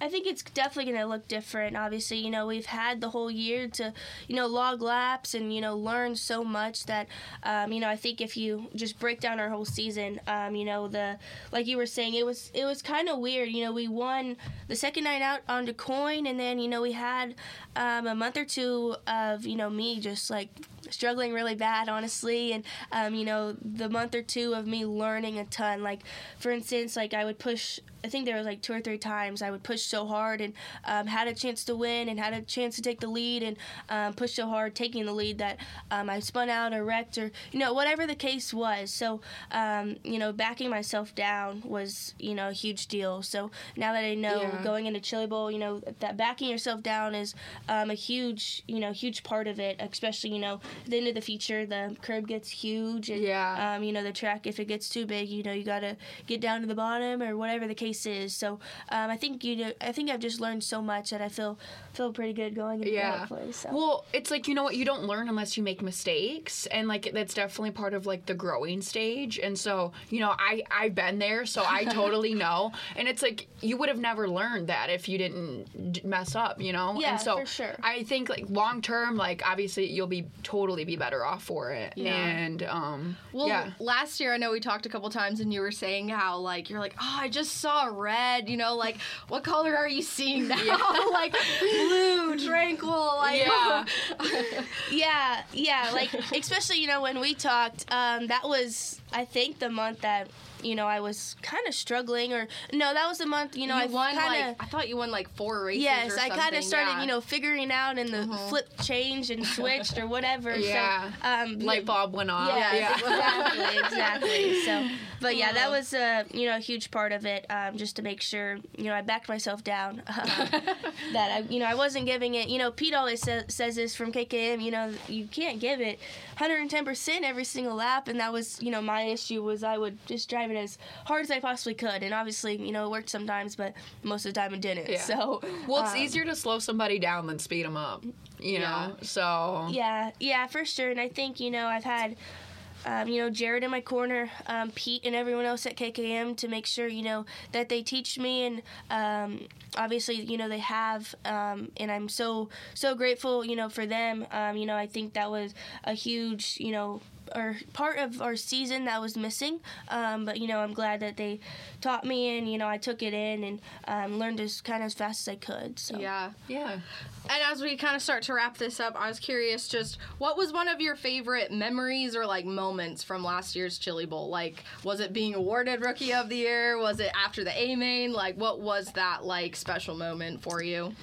I think it's definitely going to look different. Obviously, you know, we've had the whole year to, you know, log laps and you know learn so much that, um, you know, I think if you just break down our whole season, um, you know, the like you were saying, it was it was kind of weird. You know, we won the second night out on coin, and then you know we had um, a month or two of you know me just like struggling really bad, honestly. And, um, you know, the month or two of me learning a ton. Like, for instance, like I would push I think there was like two or three times I would push so hard and um, had a chance to win and had a chance to take the lead and um, push so hard taking the lead that um, I spun out or wrecked or you know whatever the case was. So um, you know backing myself down was you know a huge deal. So now that I know Yeah. going into Chili Bowl, you know that backing yourself down is um, a huge you know huge part of it. Especially you know at the end of the feature the curb gets huge and Yeah. um, you know the track if it gets too big you know you got to get down to the bottom or whatever the case is. So um, I think you know I think I've just learned so much that I feel feel pretty good going into yeah. that place. So. Well, it's like you know what you don't learn unless you make mistakes, and like that's definitely part of like the growing stage. And so you know, I I've been there, so I totally know. And it's like you would have never learned that if you didn't d- mess up, you know. Yeah, and so for sure. I think like long term, like obviously you'll be totally be better off for it. Yeah. And um, Well, yeah. last year I know we talked a couple times, and you were saying how like you're like, oh, I just saw red. You know, like what color are you seeing now? like blue, tranquil. Like Yeah. Yeah, yeah, like especially you know when we talked, um, that was I think the month that you know I was kind of struggling, or no, that was the month you know I won kind like. I thought you won like four races. Yes, I kind of started, yeah. you know, figuring out, and the flip changed and switched or whatever. Yeah. So, um, Light bulb went off. yeah, exactly, exactly. So, but yeah, that was a you know a huge part of it, um, just to make sure you know I backed myself down, um, that I you know I wasn't giving it. You know, Pete always sa- says this from KKM. You know, you can't give it 110 percent every single lap, and that was you know my issue was I would just drive it as hard as I possibly could, and obviously you know it worked sometimes, but most of the time it didn't. Yeah. So, Well, it's um, easier to slow somebody down than speed them up. You know, so Yeah, yeah, for sure. And I think you know I've had, um, you know, Jared in my corner, um, Pete, and everyone else at KKM to make sure you know that they teach me, and um, obviously you know they have, um, and I'm so so grateful you know for them. Um, you know, I think that was a huge you know. Or part of our season that was missing, um, but you know I'm glad that they taught me and you know I took it in and um, learned as kind of as fast as I could. So Yeah. yeah. And as we kind of start to wrap this up, I was curious just what was one of your favorite memories or like moments from last year's Chili Bowl? Like, was it being awarded Rookie of the Year? Was it after the A main? Like, what was that like special moment for you?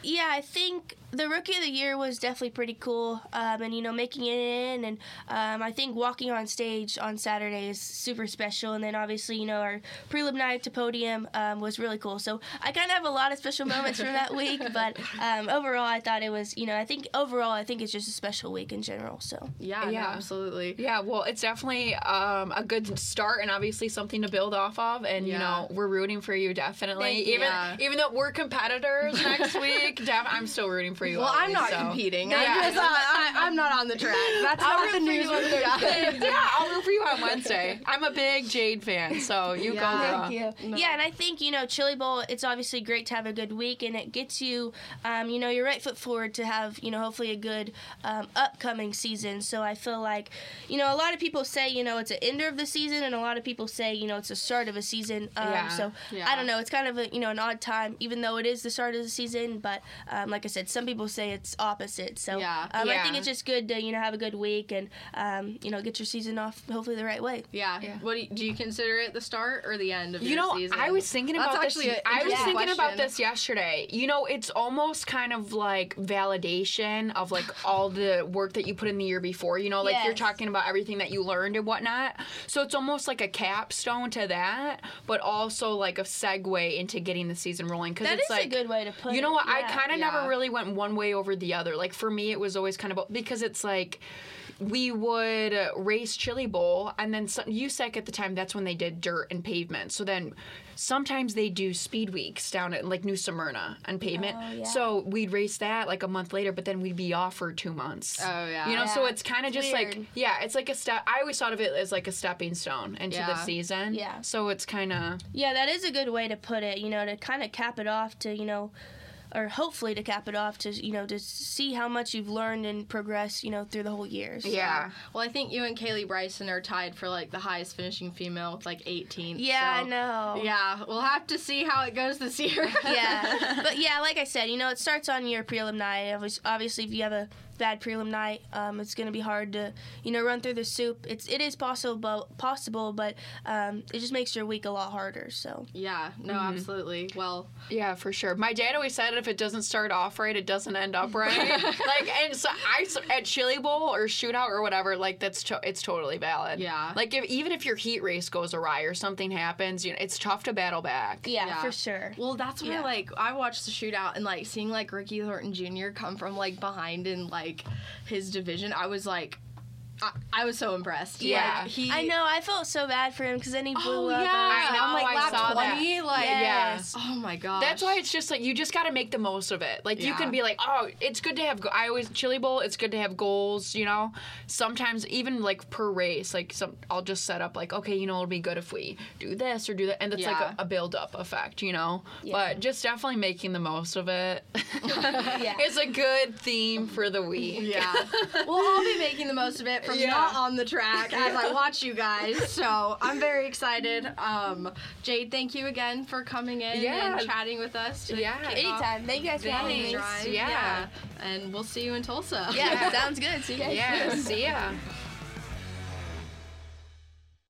yeah, I think the rookie of the year was definitely pretty cool. Um, and you know, making it in, and um, I think walking on stage on Saturday is super special. And then obviously, you know, our prelim night to podium um, was really cool. So I kind of have a lot of special moments from that week. But um, overall, I thought it was, you know, I think overall, I think it's just a special week in general. So Yeah, no, Yeah. absolutely. Yeah, well, it's definitely um, a good start and obviously something to build off of. And you know, we're rooting for you definitely. Thank you. Even Yeah. even though we're competitors next week, def- I'm still rooting for you. Well, I'm not so. competing. Yeah. I'm, just, uh, I, I'm not on the track. That's I'll not the news you on Thursday. yeah, I'll root for you on Wednesday. I'm a big Jade fan, so you Yeah. go, girl. Thank you. Yeah, and I think you know Chili Bowl. It's obviously great to have a good week, and it gets you, um, you know, your right foot forward to have you know hopefully a good um, upcoming season. So I feel like, you know, a lot of people say you know it's an ender of the season, and a lot of people say you know it's the start of a season. Um, Yeah. So Yeah. I don't know. It's kind of a you know an odd time, even though it is the start of the season. But um, like I said, some people say it's opposite. So Yeah. um, I think it's just good to you know have a good week and um, you know get your season off hopefully the right way. Yeah. What do you, do you consider it the start or the end of You your know, season? I was thinking about That's about actually this. a I was interesting thinking about this yesterday. You know, it's almost kind of like validation of like all the work that you put in the year before. You know, like you're talking about everything that you learned and whatnot. So it's almost like a capstone to that, but also like a segue into getting the season rolling. Because That it's is like a good way to put You know it, what? I kind of Yeah. never really went one way over the other. Like for me, it was always kind of because it's like we would race Chili Bowl, and then some, USAC at the time, that's when they did dirt and pavement. So then sometimes they do speed weeks down at like New Smyrna and pavement. Oh, yeah. So we'd race that like a month later, but then we'd be off for two months. Oh, yeah. You know, so it's kind of just like, yeah, it's like a step. I always thought of it as like a stepping stone into the season. Yeah. So it's kind of. Yeah, that is a good way to put it, you know, to kind of cap it off to, you know, or hopefully to cap it off to, you know, to see how much you've learned and progressed, you know, through the whole years. Yeah. Well, I think you and Kaylee Bryson are tied for like the highest finishing female with like 18. Yeah, I know. Yeah, we'll have to see how it goes this year. yeah, but yeah, like I said, you know, it starts on your prelim night. Obviously, if you have a bad prelim night. Um, it's gonna be hard to you know run through the soup. It's it is possible possible, but um, it just makes your week a lot harder. So Yeah, no, Mm-hmm. absolutely. Well, Yeah, for sure. My dad always said if it doesn't start off right, it doesn't end up right. like, and so I at Chili Bowl or shootout or whatever, like that's to, it's totally valid. Yeah. Like if, even if your heat race goes awry or something happens, you know, it's tough to battle back. yeah, Yeah. for sure. well, that's where Yeah. like I watched the shootout and like seeing like Ricky Thornton Jr. come from like behind and like his division. I was like, I, I was so impressed. Yeah. like, he. I know. I felt so bad for him because then he blew Oh up. yeah, I know, I'm like oh I lap saw that. twenty. Like Yes. Oh my god. That's why it's just like you just got to make the most of it. Like you can be like, oh, it's good to have. go- I always Chili Bowl. It's good to have goals. You know, sometimes even like per race, like some I'll just set up like, okay, you know, it'll be good if we do this or do that, and it's like a, a build up effect. You know, but just definitely making the most of it. Yeah. It's a good theme for the week. Yeah. well, I'll be making the most of it from Yeah. not on the track as I watch you guys. So I'm very excited. Um, Jade, thank you again for coming in Yeah. and chatting with us. Yeah. Anytime. Thank you guys for having me. drive. Yeah. And we'll see you in Tulsa. Yeah, sounds good. See you guys. Yeah. See ya.